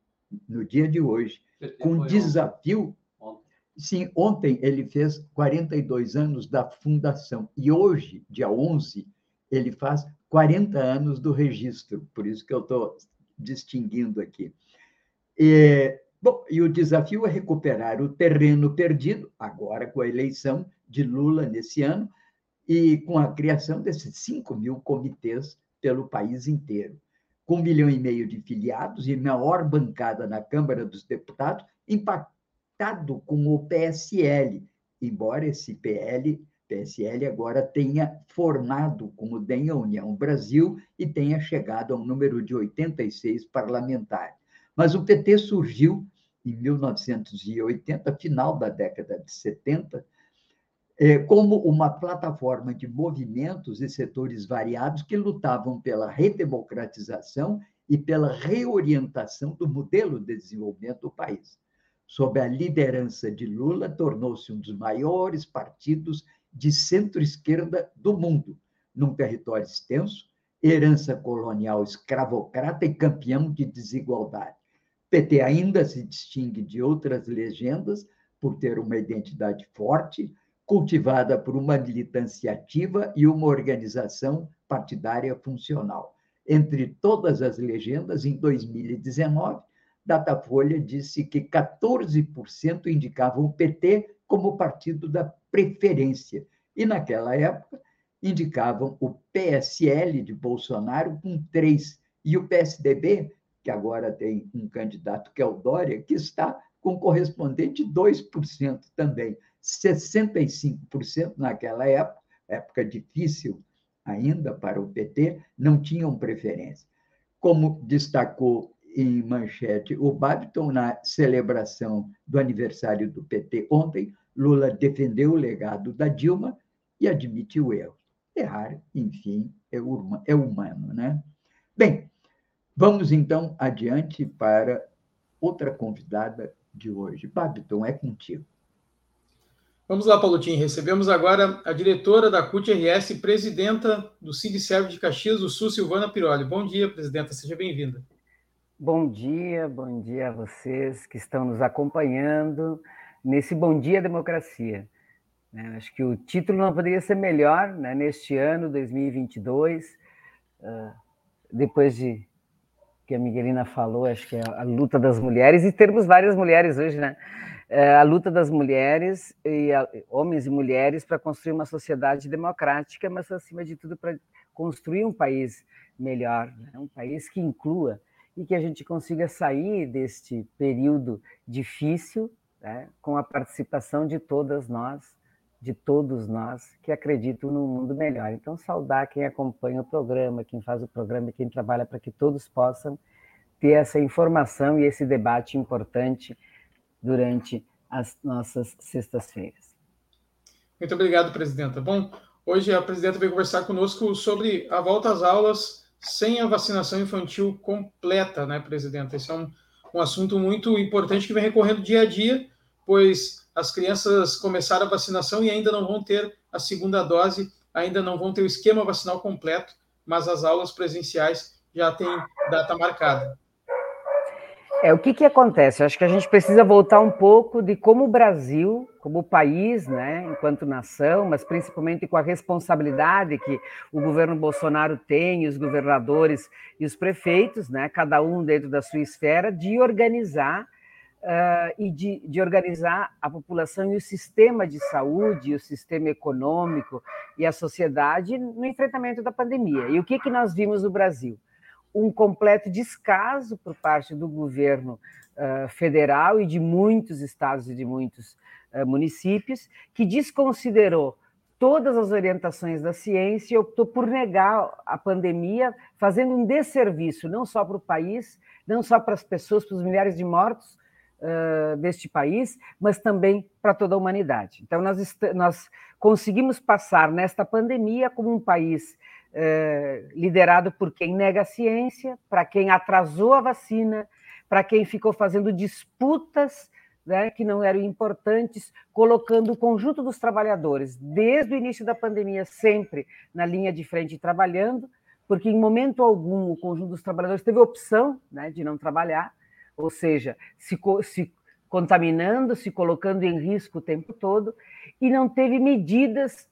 no dia de hoje, com desafio. Ontem. Sim, ontem ele fez 42 anos da fundação. E hoje, dia 11, ele faz 40 anos do registro. Por isso que eu estou distinguindo aqui. E, bom, e o desafio é recuperar o terreno perdido, agora com a eleição de Lula nesse ano, e com a criação desses 5 mil comitês pelo país inteiro. Com um milhão e meio de filiados e maior bancada na Câmara dos Deputados, impactado com o PSL, embora esse PL, PSL agora tenha formado como DEM a União Brasil e tenha chegado a um número de 86 parlamentares. Mas o PT surgiu em 1980, final da década de 70, é, como uma plataforma de movimentos e setores variados que lutavam pela redemocratização e pela reorientação do modelo de desenvolvimento do país. Sob a liderança de Lula, tornou-se um dos maiores partidos de centro-esquerda do mundo, num território extenso, herança colonial escravocrata e campeão de desigualdade. PT ainda se distingue de outras legendas por ter uma identidade forte, cultivada por uma militância ativa e uma organização partidária funcional. Entre todas as legendas, em 2019, Datafolha disse que 14% indicavam o PT como partido da preferência, e naquela época indicavam o PSL de Bolsonaro com 3% e o PSDB, que agora tem um candidato que é o Dória, que está com correspondente 2% também. 65% naquela época, época difícil ainda para o PT, não tinham preferência. Como destacou em manchete o Babiton na celebração do aniversário do PT ontem, Lula defendeu o legado da Dilma e admitiu o erro. Errar, enfim, é, é humano, né? Bem, vamos então adiante para outra convidada de hoje. Babiton, é contigo. Vamos lá, Paulotinho. Recebemos agora a diretora da CUT-RS, presidenta do Cid Serve de Caxias do Sul, Silvana Piroli. Bom dia, presidenta. Seja bem-vinda. Bom dia, bom dia a vocês que estão nos acompanhando nesse Bom Dia Democracia. Né, acho que o título não poderia ser melhor né, neste ano, 2022, uh, depois de que a Miguelina falou, acho que é a luta das mulheres, e termos várias mulheres hoje, né? É a luta das mulheres, e a, homens e mulheres, para construir uma sociedade democrática, mas, acima de tudo, para construir um país melhor, né? um país que inclua e que a gente consiga sair deste período difícil né? com a participação de todas nós, de todos nós que acreditam num mundo melhor. Então, saudar quem acompanha o programa, quem faz o programa e quem trabalha para que todos possam ter essa informação e esse debate importante durante as nossas sextas-feiras. Muito obrigado, presidenta. Bom, hoje a presidenta veio conversar conosco sobre a volta às aulas sem a vacinação infantil completa, né, presidenta? Esse é um, um assunto muito importante que vem recorrendo dia a dia, pois as crianças começaram a vacinação e ainda não vão ter a segunda dose, ainda não vão ter o esquema vacinal completo, mas as aulas presenciais já têm data marcada. É, o que, que acontece? Acho que a gente precisa voltar um pouco de como o Brasil, como país, né, enquanto nação, mas principalmente com a responsabilidade que o governo Bolsonaro tem, os governadores e os prefeitos, né, cada um dentro da sua esfera, de organizar uh, e de, de organizar a população e o sistema de saúde, o sistema econômico e a sociedade no enfrentamento da pandemia. E o que, que nós vimos no Brasil? um completo descaso por parte do governo uh, federal e de muitos estados e de muitos uh, municípios, que desconsiderou todas as orientações da ciência e optou por negar a pandemia, fazendo um desserviço não só para o país, não só para as pessoas, para os milhares de mortos uh, deste país, mas também para toda a humanidade. Então, nós, nós conseguimos passar nesta pandemia como um país é, liderado por quem nega a ciência, para quem atrasou a vacina, para quem ficou fazendo disputas né, que não eram importantes, colocando o conjunto dos trabalhadores, desde o início da pandemia, sempre na linha de frente trabalhando, porque em momento algum o conjunto dos trabalhadores teve opção né, de não trabalhar, ou seja, se, se contaminando, se colocando em risco o tempo todo, e não teve medidas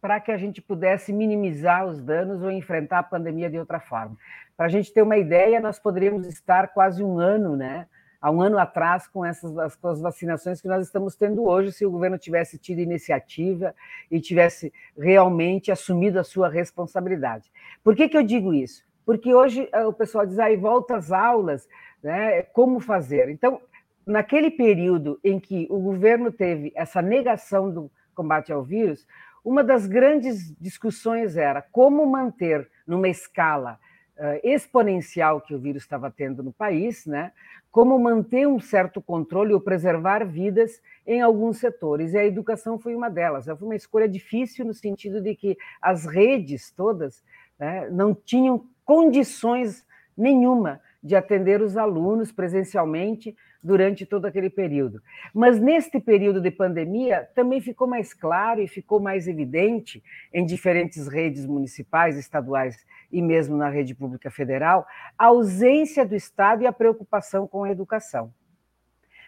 para que a gente pudesse minimizar os danos ou enfrentar a pandemia de outra forma. Para a gente ter uma ideia, nós poderíamos estar quase um ano, né? Há um ano atrás, com essas as, com as vacinações que nós estamos tendo hoje, se o governo tivesse tido iniciativa e tivesse realmente assumido a sua responsabilidade. Por que, que eu digo isso? Porque hoje eh, o pessoal diz, aí volta às aulas, né? Como fazer? Então, naquele período em que o governo teve essa negação do combate ao vírus, uma das grandes discussões era como manter numa escala uh, exponencial que o vírus estava tendo no país, né? Como manter um certo controle ou preservar vidas em alguns setores. E a educação foi uma delas. Foi uma escolha difícil no sentido de que as redes todas né, não tinham condições nenhuma de atender os alunos presencialmente durante todo aquele período. Mas neste período de pandemia também ficou mais claro e ficou mais evidente em diferentes redes municipais, estaduais e mesmo na rede pública federal a ausência do Estado e a preocupação com a educação.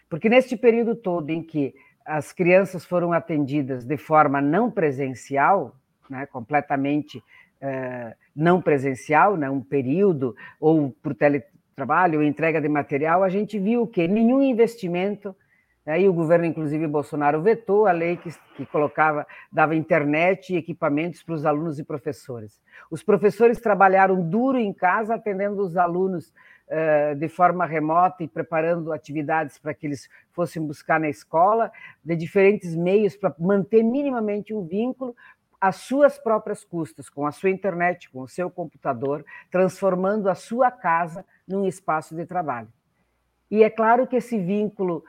Porque neste período todo em que as crianças foram atendidas de forma não presencial, né, completamente eh, não presencial, né, um período, ou por tele, trabalho, entrega de material, a gente viu que nenhum investimento, né, o governo, inclusive Bolsonaro, vetou a lei que, que colocava, dava internet e equipamentos para os alunos e professores. Os professores trabalharam duro em casa, atendendo os alunos uh, de forma remota e preparando atividades para que eles fossem buscar na escola, de diferentes meios para manter minimamente um vínculo, às suas próprias custas, com a sua internet, com o seu computador, transformando a sua casa num espaço de trabalho. E é claro que esse vínculo,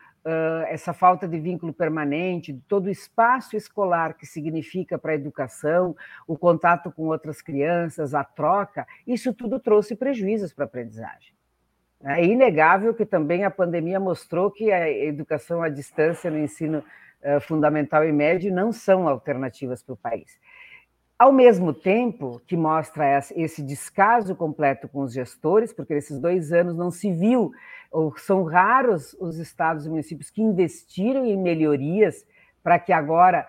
essa falta de vínculo permanente, todo o espaço escolar que significa para a educação, o contato com outras crianças, a troca, isso tudo trouxe prejuízos para a aprendizagem. É inegável que também a pandemia mostrou que a educação à distância no ensino fundamental e médio não são alternativas para o país. Ao mesmo tempo que mostra esse descaso completo com os gestores, porque nesses dois anos não se viu, ou são raros os estados e municípios que investiram em melhorias para que agora,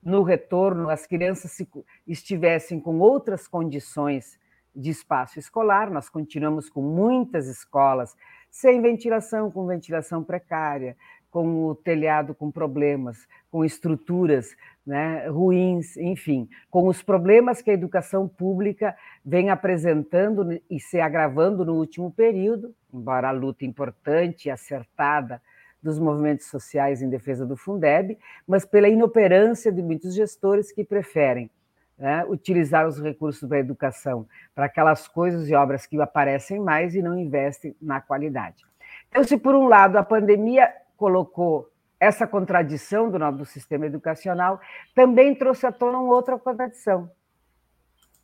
no retorno, as crianças estivessem com outras condições de espaço escolar. Nós continuamos com muitas escolas sem ventilação, com ventilação precária, com o telhado com problemas, com estruturas né, ruins, enfim, com os problemas que a educação pública vem apresentando e se agravando no último período, embora a luta importante e acertada dos movimentos sociais em defesa do Fundeb, mas pela inoperância de muitos gestores que preferem né, utilizar os recursos da educação para aquelas coisas e obras que aparecem mais e não investem na qualidade. Então, se por um lado a pandemia colocou essa contradição do nosso sistema educacional, também trouxe à tona uma outra contradição.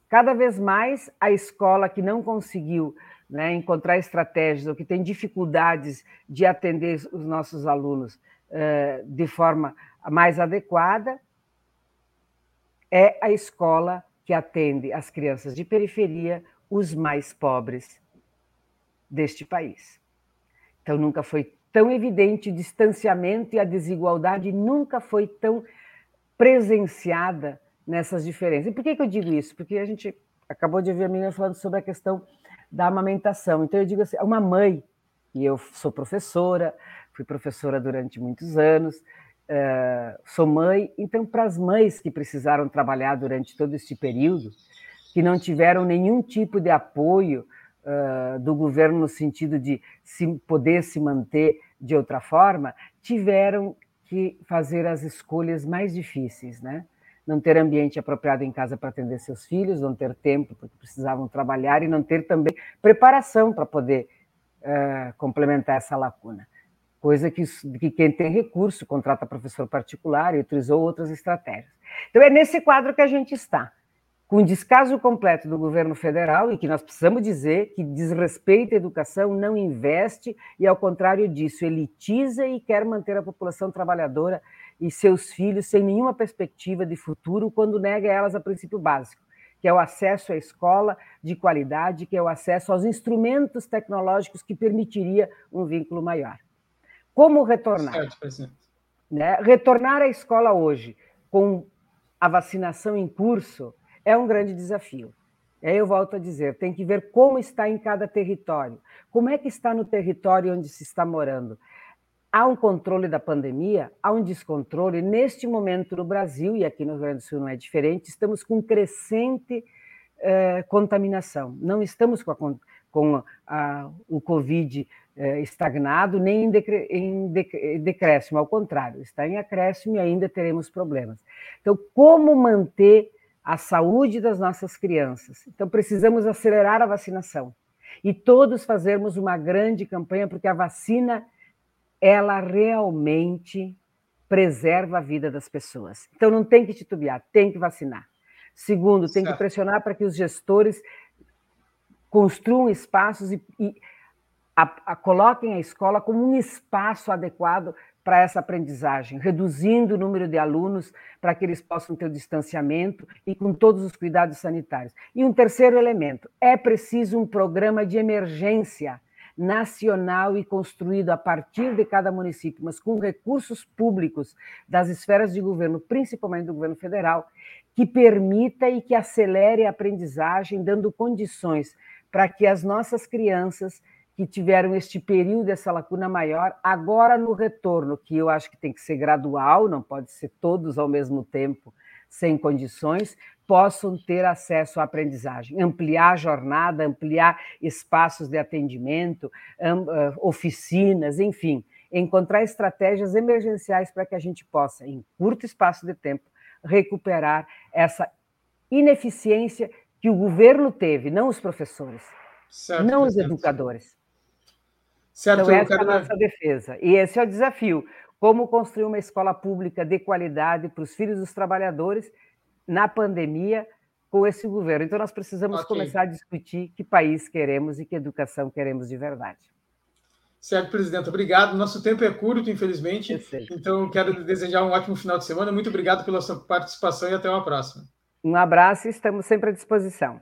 Cada vez mais a escola que não conseguiu né, encontrar estratégias ou que tem dificuldades de atender os nossos alunos uh, de forma mais adequada é a escola que atende as crianças de periferia, os mais pobres deste país. Então, nunca foi tão evidente o distanciamento e a desigualdade nunca foi tão presenciada nessas diferenças. E por que, que eu digo isso? Porque a gente acabou de ouvir a menina falando sobre a questão da amamentação. Então, eu digo assim: uma mãe, e eu sou professora, fui professora durante muitos anos, uh, sou mãe, então, para as mães que precisaram trabalhar durante todo este período, que não tiveram nenhum tipo de apoio uh, do governo no sentido de se poder se manter de outra forma, tiveram que fazer as escolhas mais difíceis, né? Não ter ambiente apropriado em casa para atender seus filhos, não ter tempo porque precisavam trabalhar e não ter também preparação para poder uh, complementar essa lacuna. Coisa que, que quem tem recurso contrata professor particular e utilizou outras estratégias. Então é nesse quadro que a gente está com descaso completo do governo federal, e que nós precisamos dizer que desrespeita a educação, não investe e, ao contrário disso, elitiza e quer manter a população trabalhadora e seus filhos sem nenhuma perspectiva de futuro, quando nega a elas a princípio básico, que é o acesso à escola de qualidade, que é o acesso aos instrumentos tecnológicos que permitiria um vínculo maior. Como retornar? Certo, né? Retornar à escola hoje com a vacinação em curso é um grande desafio. Aí eu volto a dizer, tem que ver como está em cada território. Como é que está no território onde se está morando? Há um controle da pandemia, há um descontrole. Neste momento no Brasil, e aqui no Rio Grande do Sul não é diferente, estamos com crescente eh, contaminação. Não estamos com, a, com a, o Covid eh, estagnado, nem em, em decréscimo, ao contrário, está em acréscimo e ainda teremos problemas. Então, como manter a saúde das nossas crianças. Então, precisamos acelerar a vacinação e todos fazermos uma grande campanha, porque a vacina, ela realmente preserva a vida das pessoas. Então, não tem que titubear, tem que vacinar. Segundo, tem certo. que pressionar para que os gestores construam espaços e, e a, a, coloquem a escola como um espaço adequado para essa aprendizagem, reduzindo o número de alunos para que eles possam ter o distanciamento e com todos os cuidados sanitários. E um terceiro elemento: é preciso um programa de emergência nacional e construído a partir de cada município, mas com recursos públicos das esferas de governo, principalmente do governo federal, que permita e que acelere a aprendizagem, dando condições para que as nossas crianças que tiveram este período, essa lacuna maior, agora no retorno, que eu acho que tem que ser gradual, não pode ser todos ao mesmo tempo, sem condições, possam ter acesso à aprendizagem, ampliar a jornada, ampliar espaços de atendimento, ah, oficinas, enfim, encontrar estratégias emergenciais para que a gente possa, em curto espaço de tempo, recuperar essa ineficiência que o governo teve, não os professores, certo, não os educadores. Certo, então, essa quero... é a nossa defesa. E esse é o desafio: como construir uma escola pública de qualidade para os filhos dos trabalhadores na pandemia com esse governo. Então, nós precisamos okay. começar a discutir que país queremos e que educação queremos de verdade. Certo, presidente. Obrigado. Nosso tempo é curto, infelizmente. Então, quero desejar um ótimo final de semana. Muito obrigado pela sua participação e até uma próxima. Um abraço e estamos sempre à disposição.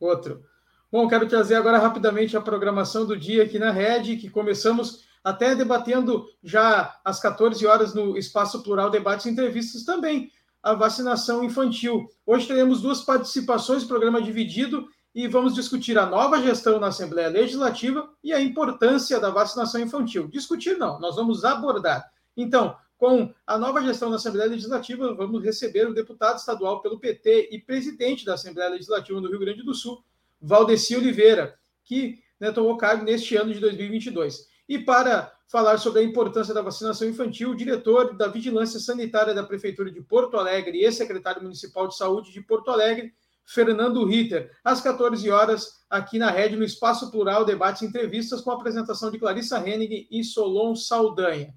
Outro. Bom, quero trazer agora rapidamente a programação do dia aqui na Rede, que começamos até debatendo já às 14 horas no Espaço Plural Debates e Entrevistas também a vacinação infantil. Hoje teremos duas participações, programa dividido, e vamos discutir a nova gestão na Assembleia Legislativa e a importância da vacinação infantil. Discutir não, nós vamos abordar. Então, com a nova gestão na Assembleia Legislativa, vamos receber o deputado estadual pelo PT e presidente da Assembleia Legislativa do Rio Grande do Sul, Valdeci Oliveira, que né, tomou cargo neste ano de 2022. E para falar sobre a importância da vacinação infantil, o diretor da Vigilância Sanitária da Prefeitura de Porto Alegre e secretário municipal de Saúde de Porto Alegre, Fernando Ritter, às 14 horas, aqui na rede, no Espaço Plural, debates e entrevistas com a apresentação de Clarissa Hennig e Solon Saldanha.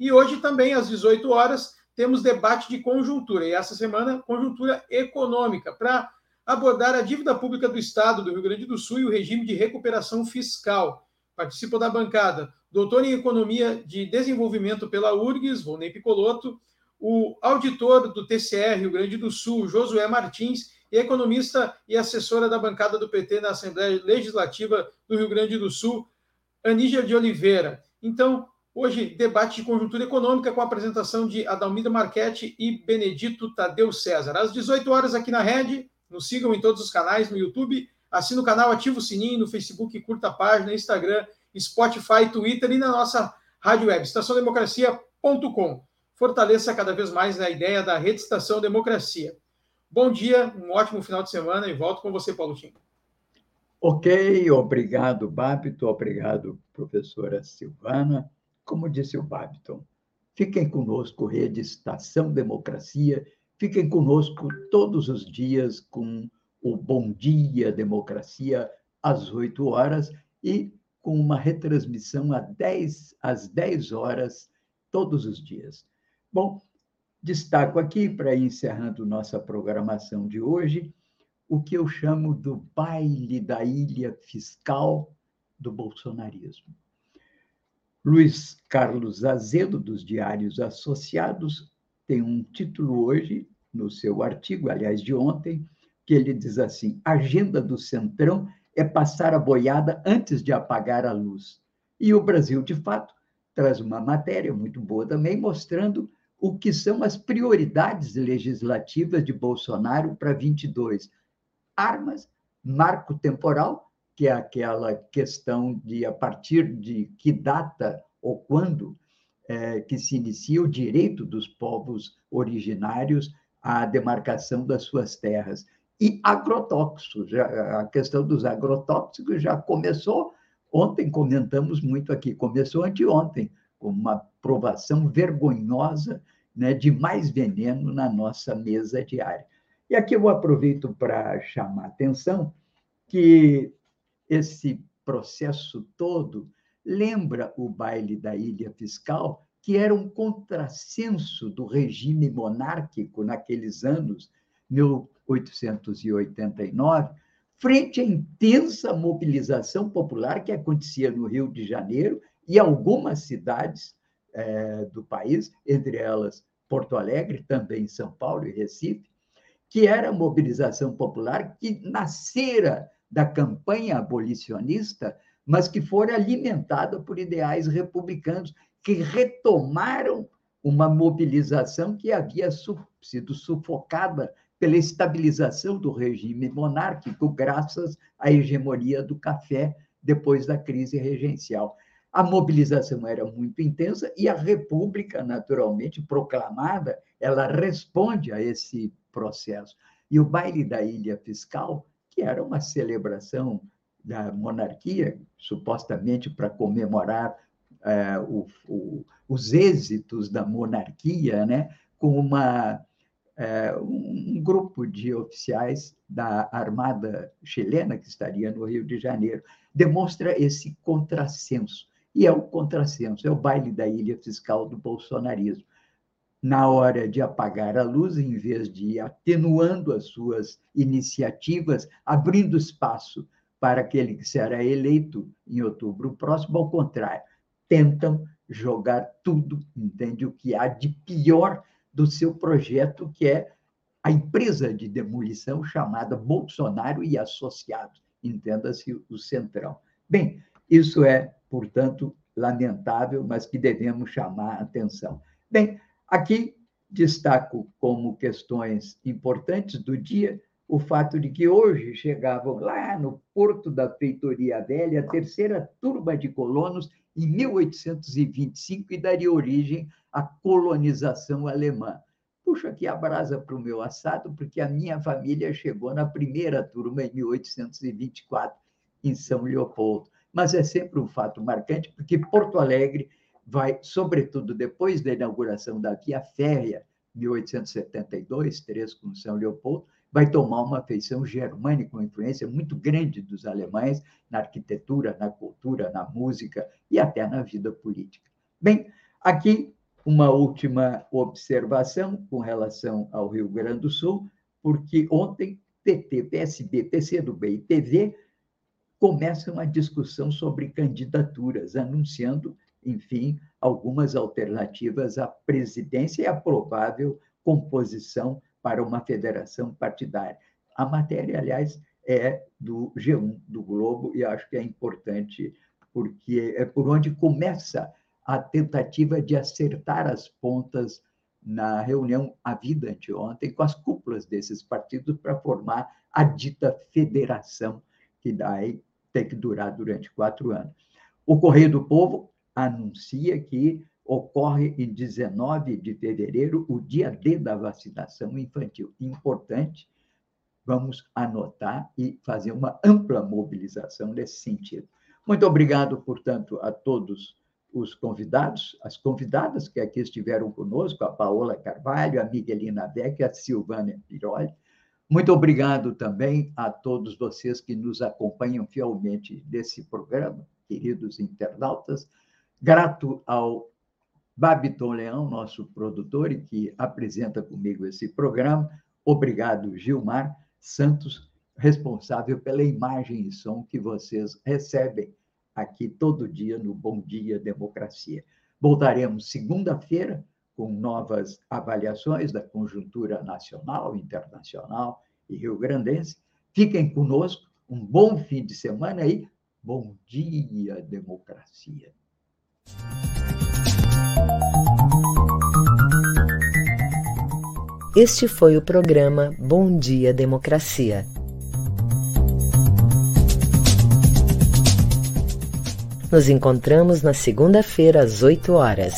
E hoje também, às 18 horas, temos debate de conjuntura, e essa semana, conjuntura econômica, para abordar a dívida pública do Estado do Rio Grande do Sul e o regime de recuperação fiscal. Participam da bancada doutor em Economia de Desenvolvimento pela URGS, Volney Picoloto, o auditor do TCR Rio Grande do Sul, Josué Martins, e economista e assessora da bancada do PT na Assembleia Legislativa do Rio Grande do Sul, Anígia de Oliveira. Então, hoje, debate de conjuntura econômica com a apresentação de Adalmida Marchetti e Benedito Tadeu César. Às 18 horas aqui na Rede, nos sigam em todos os canais no YouTube, assina o canal, ativa o sininho no Facebook, curta a página, Instagram, Spotify, Twitter e na nossa rádio web, estaçãodemocracia.com. Fortaleça cada vez mais a ideia da Rede Estação Democracia. Bom dia, um ótimo final de semana e volto com você, Paulo Tim. Ok, obrigado, Babiton, obrigado, professora Silvana. Como disse o Babiton, fiquem conosco, Rede Estação Democracia, Fiquem conosco todos os dias com o Bom Dia Democracia às 8 horas e com uma retransmissão às 10, às 10 horas todos os dias. Bom, destaco aqui, para encerrando nossa programação de hoje, o que eu chamo do baile da ilha fiscal do bolsonarismo. Luiz Carlos Azedo, dos Diários Associados, tem um título hoje, no seu artigo, aliás, de ontem, que ele diz assim: Agenda do Centrão é passar a boiada antes de apagar a luz. E o Brasil, de fato, traz uma matéria muito boa também, mostrando o que são as prioridades legislativas de Bolsonaro para 22. Armas, marco temporal, que é aquela questão de a partir de que data ou quando é, que se inicia o direito dos povos originários à demarcação das suas terras. E agrotóxicos, já, a questão dos agrotóxicos já começou, ontem comentamos muito aqui, começou anteontem, com uma provação vergonhosa né, de mais veneno na nossa mesa diária. E aqui eu aproveito para chamar a atenção que esse processo todo lembra o baile da ilha fiscal, que era um contrassenso do regime monárquico naqueles anos, 1889, frente à intensa mobilização popular que acontecia no Rio de Janeiro e algumas cidades é, do país, entre elas Porto Alegre, também São Paulo e Recife, que era a mobilização popular que nascera da campanha abolicionista, mas que fora alimentada por ideais republicanos, que retomaram uma mobilização que havia sido sufocada pela estabilização do regime monárquico, graças à hegemonia do café depois da crise regencial. A mobilização era muito intensa e a República, naturalmente proclamada, ela responde a esse processo. E o baile da Ilha Fiscal que era uma celebração da monarquia, supostamente para comemorar é, o, o, os êxitos da monarquia, né? com uma, é, um grupo de oficiais da Armada chilena, que estaria no Rio de Janeiro, demonstra esse contrassenso. E é o contrassenso, é o baile da ilha fiscal do bolsonarismo na hora de apagar a luz, em vez de ir atenuando as suas iniciativas, abrindo espaço para aquele que será eleito em outubro próximo, ao contrário, tentam jogar tudo, entende, o que há de pior do seu projeto, que é a empresa de demolição chamada Bolsonaro e Associados, entenda-se o Centrão. Bem, isso é, portanto, lamentável, mas que devemos chamar a atenção. Bem, Aqui destaco como questões importantes do dia o fato de que hoje chegavam lá no Porto da Feitoria Velha a terceira turma de colonos em 1825 e daria origem à colonização alemã. Puxa aqui a brasa para o meu assado, porque a minha família chegou na primeira turma em 1824 em São Leopoldo. Mas é sempre um fato marcante, porque Porto Alegre vai, sobretudo depois da inauguração da Via Férrea, 1872, três com São Leopoldo, vai tomar uma feição germânica, com influência muito grande dos alemães na arquitetura, na cultura, na música e até na vida política. Bem, aqui uma última observação com relação ao Rio Grande do Sul, porque ontem PT, PSB, PCdoB e TV começam a discussão sobre candidaturas, anunciando enfim, algumas alternativas à presidência e à provável composição para uma federação partidária. A matéria, aliás, é do G1 do Globo e acho que é importante porque é por onde começa a tentativa de acertar as pontas na reunião à vida anteontem com as cúpulas desses partidos para formar a dita federação que daí tem que durar durante quatro anos. O Correio do Povo anuncia que ocorre em 19 de fevereiro o dia D da vacinação infantil. Importante, vamos anotar e fazer uma ampla mobilização nesse sentido. Muito obrigado, portanto, a todos os convidados, as convidadas que aqui estiveram conosco, a Paola Carvalho, a Miguelina Beck a Silvânia Piroli. Muito obrigado também a todos vocês que nos acompanham fielmente nesse programa, queridos internautas. Grato ao Babiton Leão, nosso produtor, e que apresenta comigo esse programa. Obrigado, Gilmar Santos, responsável pela imagem e som que vocês recebem aqui todo dia no Bom Dia Democracia. Voltaremos segunda-feira com novas avaliações da conjuntura nacional, internacional e rio-grandense. Fiquem conosco, um bom fim de semana aí. Bom dia, democracia. Este foi o programa Bom Dia Democracia. Nos encontramos na segunda-feira às 8 horas.